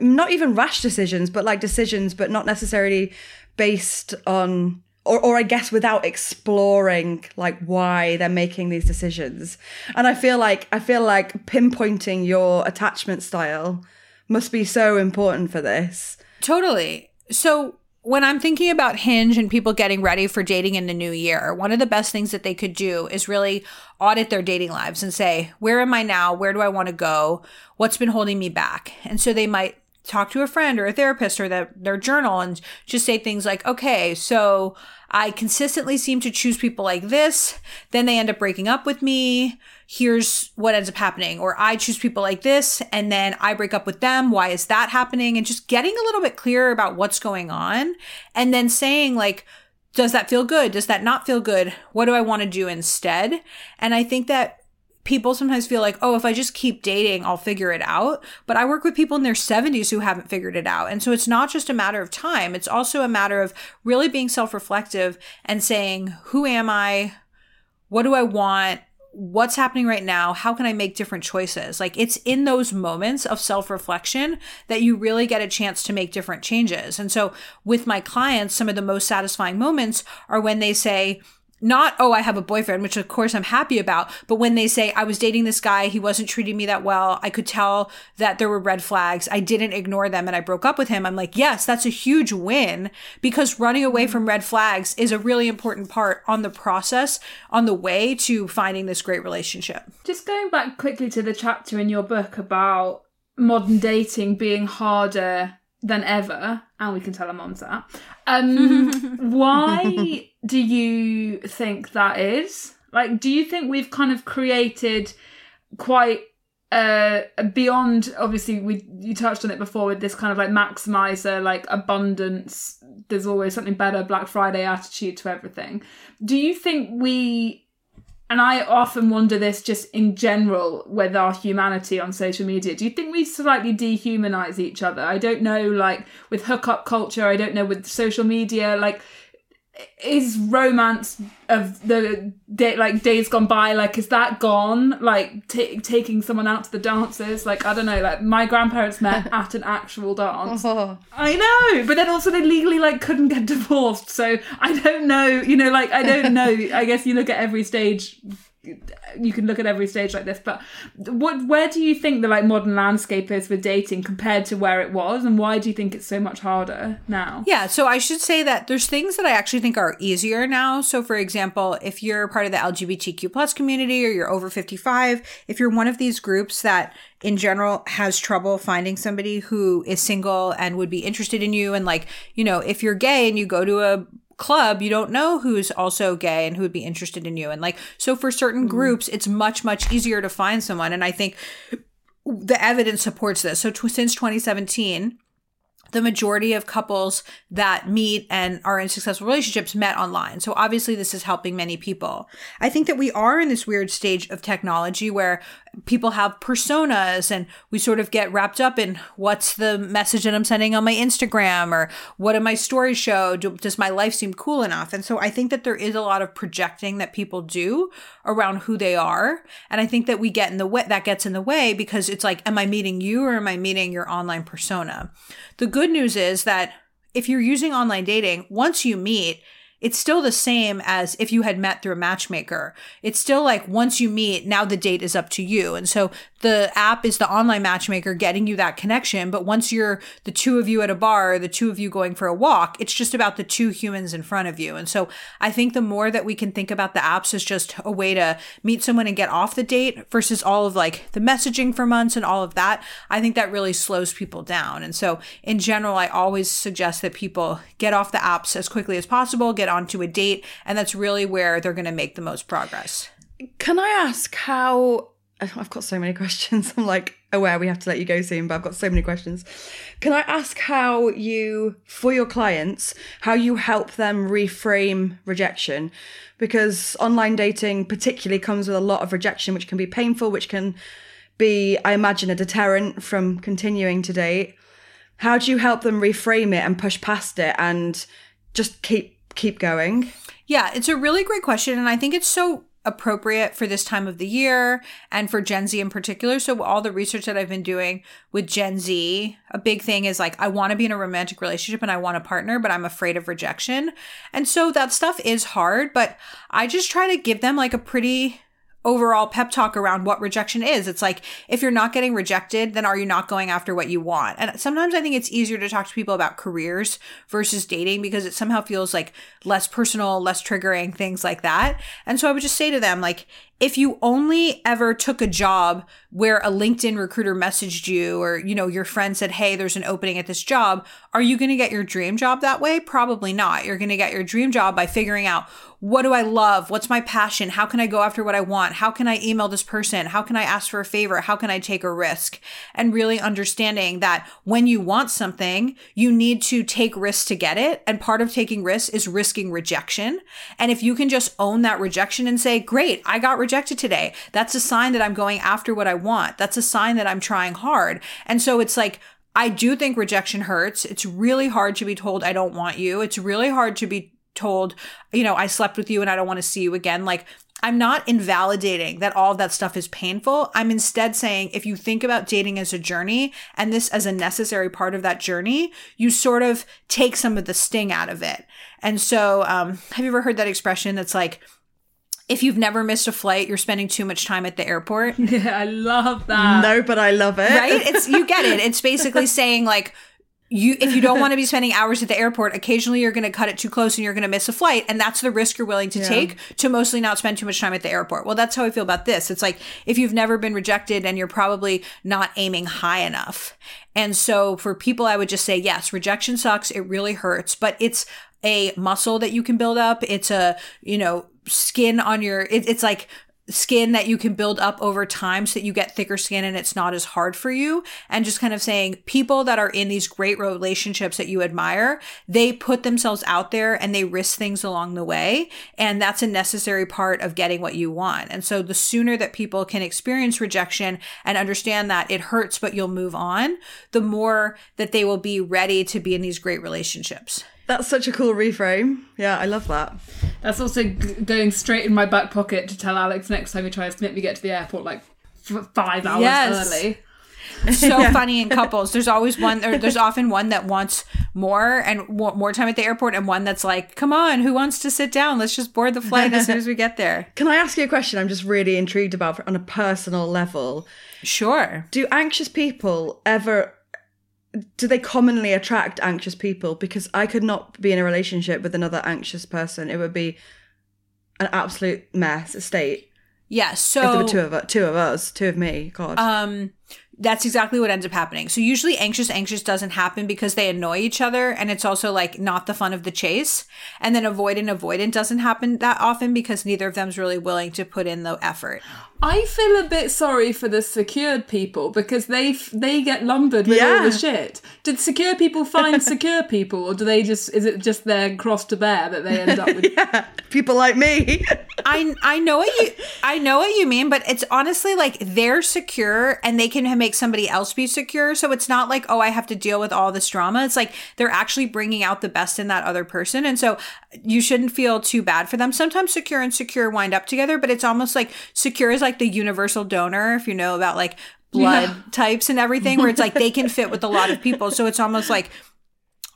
[SPEAKER 1] not even rash decisions, but like decisions, but not necessarily based on or, or I guess without exploring like why they're making these decisions. And I feel like I feel like pinpointing your attachment style must be so important for this.
[SPEAKER 2] Totally. So when I'm thinking about Hinge and people getting ready for dating in the new year, one of the best things that they could do is really audit their dating lives and say, where am I now? Where do I want to go? What's been holding me back? And so they might talk to a friend or a therapist or the, their journal and just say things like, okay, so I consistently seem to choose people like this. Then they end up breaking up with me. Here's what ends up happening. Or I choose people like this and then I break up with them. Why is that happening? And just getting a little bit clearer about what's going on and then saying like, does that feel good? Does that not feel good? What do I want to do instead? And I think that people sometimes feel like, oh, if I just keep dating, I'll figure it out. But I work with people in their 70s who haven't figured it out. And so it's not just a matter of time, it's also a matter of really being self reflective and saying, who am I? What do I want? What's happening right now? How can I make different choices? Like it's in those moments of self reflection that you really get a chance to make different changes. And so with my clients, some of the most satisfying moments are when they say, not, oh, I have a boyfriend, which of course I'm happy about. But when they say, I was dating this guy, he wasn't treating me that well, I could tell that there were red flags. I didn't ignore them and I broke up with him. I'm like, yes, that's a huge win because running away from red flags is a really important part on the process, on the way to finding this great relationship.
[SPEAKER 5] Just going back quickly to the chapter in your book about modern dating being harder than ever, and we can tell our moms that. Um, why do you think that is? Like, do you think we've kind of created quite uh beyond obviously we you touched on it before with this kind of like maximizer like abundance there's always something better black friday attitude to everything do you think we and I often wonder this just in general with our humanity on social media. Do you think we slightly dehumanize each other? I don't know, like with hookup culture, I don't know with social media, like is romance of the day like days gone by like is that gone? Like t- taking someone out to the dances like i don't know like my grandparents met at an actual dance.
[SPEAKER 1] Oh.
[SPEAKER 5] i know but then also they legally like couldn't get divorced so i don't know you know like i don't know. I guess you look at every stage you can look at every stage like this but what where do you think the like modern landscape is with dating compared to where it was and why do you think it's so much harder now
[SPEAKER 2] Yeah, so I should say that there's things that I actually think are easier now. So, for example, if you're part of the LGBTQ plus community or you're over 55, if you're one of these groups that in general has trouble finding somebody who is single and would be interested in you, and like, you know, if you're gay and you go to a club, you don't know who's also gay and who would be interested in you. And like, so for certain mm. groups, it's much, much easier to find someone. And I think the evidence supports this. So tw- since 2017, the majority of couples that meet and are in successful relationships met online. So obviously this is helping many people. I think that we are in this weird stage of technology where people have personas and we sort of get wrapped up in what's the message that I'm sending on my Instagram or what do my stories show? Do, does my life seem cool enough? And so I think that there is a lot of projecting that people do around who they are. And I think that we get in the way, that gets in the way because it's like, am I meeting you or am I meeting your online persona? The good news is that if you're using online dating, once you meet, it's still the same as if you had met through a matchmaker. It's still like once you meet, now the date is up to you. And so the app is the online matchmaker getting you that connection. But once you're the two of you at a bar, the two of you going for a walk, it's just about the two humans in front of you. And so I think the more that we can think about the apps as just a way to meet someone and get off the date versus all of like the messaging for months and all of that, I think that really slows people down. And so in general, I always suggest that people get off the apps as quickly as possible, get onto a date, and that's really where they're going to make the most progress.
[SPEAKER 1] Can I ask how? I've got so many questions. I'm like aware we have to let you go soon, but I've got so many questions. Can I ask how you, for your clients, how you help them reframe rejection? Because online dating particularly comes with a lot of rejection, which can be painful, which can be, I imagine, a deterrent from continuing to date. How do you help them reframe it and push past it and just keep keep going?
[SPEAKER 2] Yeah, it's a really great question. And I think it's so appropriate for this time of the year and for Gen Z in particular. So, all the research that I've been doing with Gen Z, a big thing is like, I want to be in a romantic relationship and I want a partner, but I'm afraid of rejection. And so, that stuff is hard, but I just try to give them like a pretty overall pep talk around what rejection is. It's like, if you're not getting rejected, then are you not going after what you want? And sometimes I think it's easier to talk to people about careers versus dating because it somehow feels like less personal, less triggering, things like that. And so I would just say to them, like, if you only ever took a job where a LinkedIn recruiter messaged you or you know your friend said hey there's an opening at this job are you going to get your dream job that way probably not you're going to get your dream job by figuring out what do I love? What's my passion? How can I go after what I want? How can I email this person? How can I ask for a favor? How can I take a risk? And really understanding that when you want something, you need to take risks to get it. And part of taking risks is risking rejection. And if you can just own that rejection and say, great, I got rejected today. That's a sign that I'm going after what I want. That's a sign that I'm trying hard. And so it's like, I do think rejection hurts. It's really hard to be told I don't want you. It's really hard to be told, you know, I slept with you and I don't want to see you again. Like, I'm not invalidating that all of that stuff is painful. I'm instead saying if you think about dating as a journey and this as a necessary part of that journey, you sort of take some of the sting out of it. And so, um, have you ever heard that expression that's like, if you've never missed a flight, you're spending too much time at the airport.
[SPEAKER 5] Yeah, I love that.
[SPEAKER 1] No, but I love it.
[SPEAKER 2] Right? It's you get it. It's basically saying like you if you don't want to be spending hours at the airport occasionally you're going to cut it too close and you're going to miss a flight and that's the risk you're willing to yeah. take to mostly not spend too much time at the airport well that's how i feel about this it's like if you've never been rejected and you're probably not aiming high enough and so for people i would just say yes rejection sucks it really hurts but it's a muscle that you can build up it's a you know skin on your it, it's like skin that you can build up over time so that you get thicker skin and it's not as hard for you. And just kind of saying people that are in these great relationships that you admire, they put themselves out there and they risk things along the way. And that's a necessary part of getting what you want. And so the sooner that people can experience rejection and understand that it hurts, but you'll move on, the more that they will be ready to be in these great relationships.
[SPEAKER 1] That's such a cool reframe. Yeah, I love that.
[SPEAKER 5] That's also g- going straight in my back pocket to tell Alex next time he tries to make me get to the airport like f- five hours yes. early.
[SPEAKER 2] so yeah. funny in couples. There's always one, or there's often one that wants more and more time at the airport, and one that's like, "Come on, who wants to sit down? Let's just board the flight as soon as we get there."
[SPEAKER 1] Can I ask you a question? I'm just really intrigued about on a personal level.
[SPEAKER 2] Sure.
[SPEAKER 1] Do anxious people ever do they commonly attract anxious people? Because I could not be in a relationship with another anxious person. It would be an absolute mess, a state.
[SPEAKER 2] Yeah. So
[SPEAKER 1] if there were two of us, two of us, two of me. God.
[SPEAKER 2] Um, that's exactly what ends up happening. So usually anxious anxious doesn't happen because they annoy each other and it's also like not the fun of the chase. And then avoidant avoidant doesn't happen that often because neither of them's really willing to put in the effort.
[SPEAKER 5] I feel a bit sorry for the secured people because they they get lumbered with yeah. all the shit. Did secure people find secure people, or do they just is it just their cross to bear that they end up with?
[SPEAKER 1] yeah, people like me.
[SPEAKER 2] I I know what you I know what you mean, but it's honestly like they're secure and they can make somebody else be secure. So it's not like oh I have to deal with all this drama. It's like they're actually bringing out the best in that other person, and so you shouldn't feel too bad for them. Sometimes secure and secure wind up together, but it's almost like secure is like the universal donor, if you know about like blood yeah. types and everything, where it's like they can fit with a lot of people. So it's almost like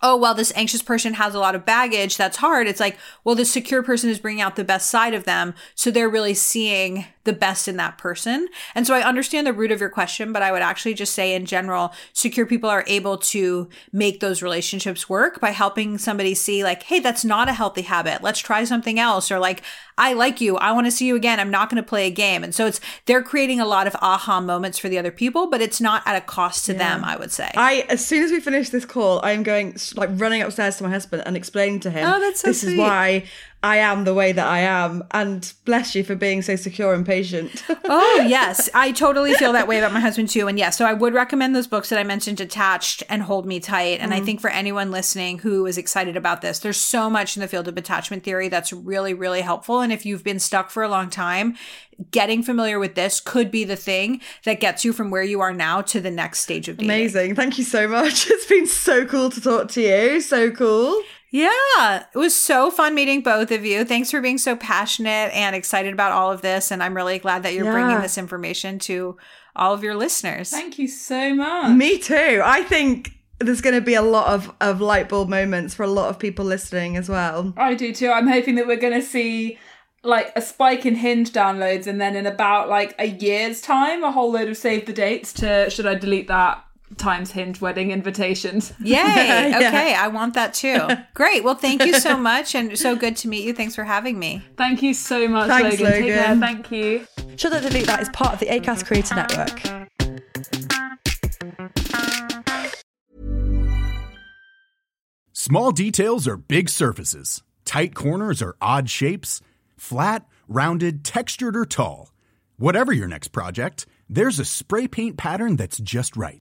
[SPEAKER 2] oh, well, this anxious person has a lot of baggage. That's hard. It's like, well, the secure person is bringing out the best side of them. So they're really seeing the best in that person. And so I understand the root of your question, but I would actually just say in general, secure people are able to make those relationships work by helping somebody see, like, hey, that's not a healthy habit. Let's try something else. Or like, I like you. I want to see you again. I'm not going to play a game. And so it's, they're creating a lot of aha moments for the other people, but it's not at a cost to them, I would say.
[SPEAKER 1] I as soon as we finish this call, I am going like running upstairs to my husband and explaining to him.
[SPEAKER 2] Oh, that's so
[SPEAKER 1] This is why I am the way that I am, and bless you for being so secure and patient.
[SPEAKER 2] oh yes i totally feel that way about my husband too and yes so i would recommend those books that i mentioned attached and hold me tight and i mm-hmm. think for anyone listening who is excited about this there's so much in the field of attachment theory that's really really helpful and if you've been stuck for a long time getting familiar with this could be the thing that gets you from where you are now to the next stage of dating.
[SPEAKER 1] Amazing. Thank you so much. It's been so cool to talk to you. So cool.
[SPEAKER 2] Yeah, it was so fun meeting both of you. Thanks for being so passionate and excited about all of this. And I'm really glad that you're bringing this information to all of your listeners.
[SPEAKER 5] Thank you so much.
[SPEAKER 1] Me too. I think there's going to be a lot of, of light bulb moments for a lot of people listening as well.
[SPEAKER 5] I do too. I'm hoping that we're going to see like a spike in Hinge downloads, and then in about like a year's time, a whole load of save the dates to should I delete that times Hinge wedding invitations.
[SPEAKER 2] Yay.
[SPEAKER 1] Yeah.
[SPEAKER 2] Okay. I want that too. Great. Well, thank you so much. And so good to meet you. Thanks for having me.
[SPEAKER 5] Thank you so much,
[SPEAKER 1] Thanks,
[SPEAKER 5] Logan. Take care. Thank you.
[SPEAKER 1] Should I delete that is part of the Acast Creator Network.
[SPEAKER 7] Small details are big surfaces. Tight corners are odd shapes. Flat, rounded, textured, or tall. Whatever your next project, there's a spray paint pattern that's just right.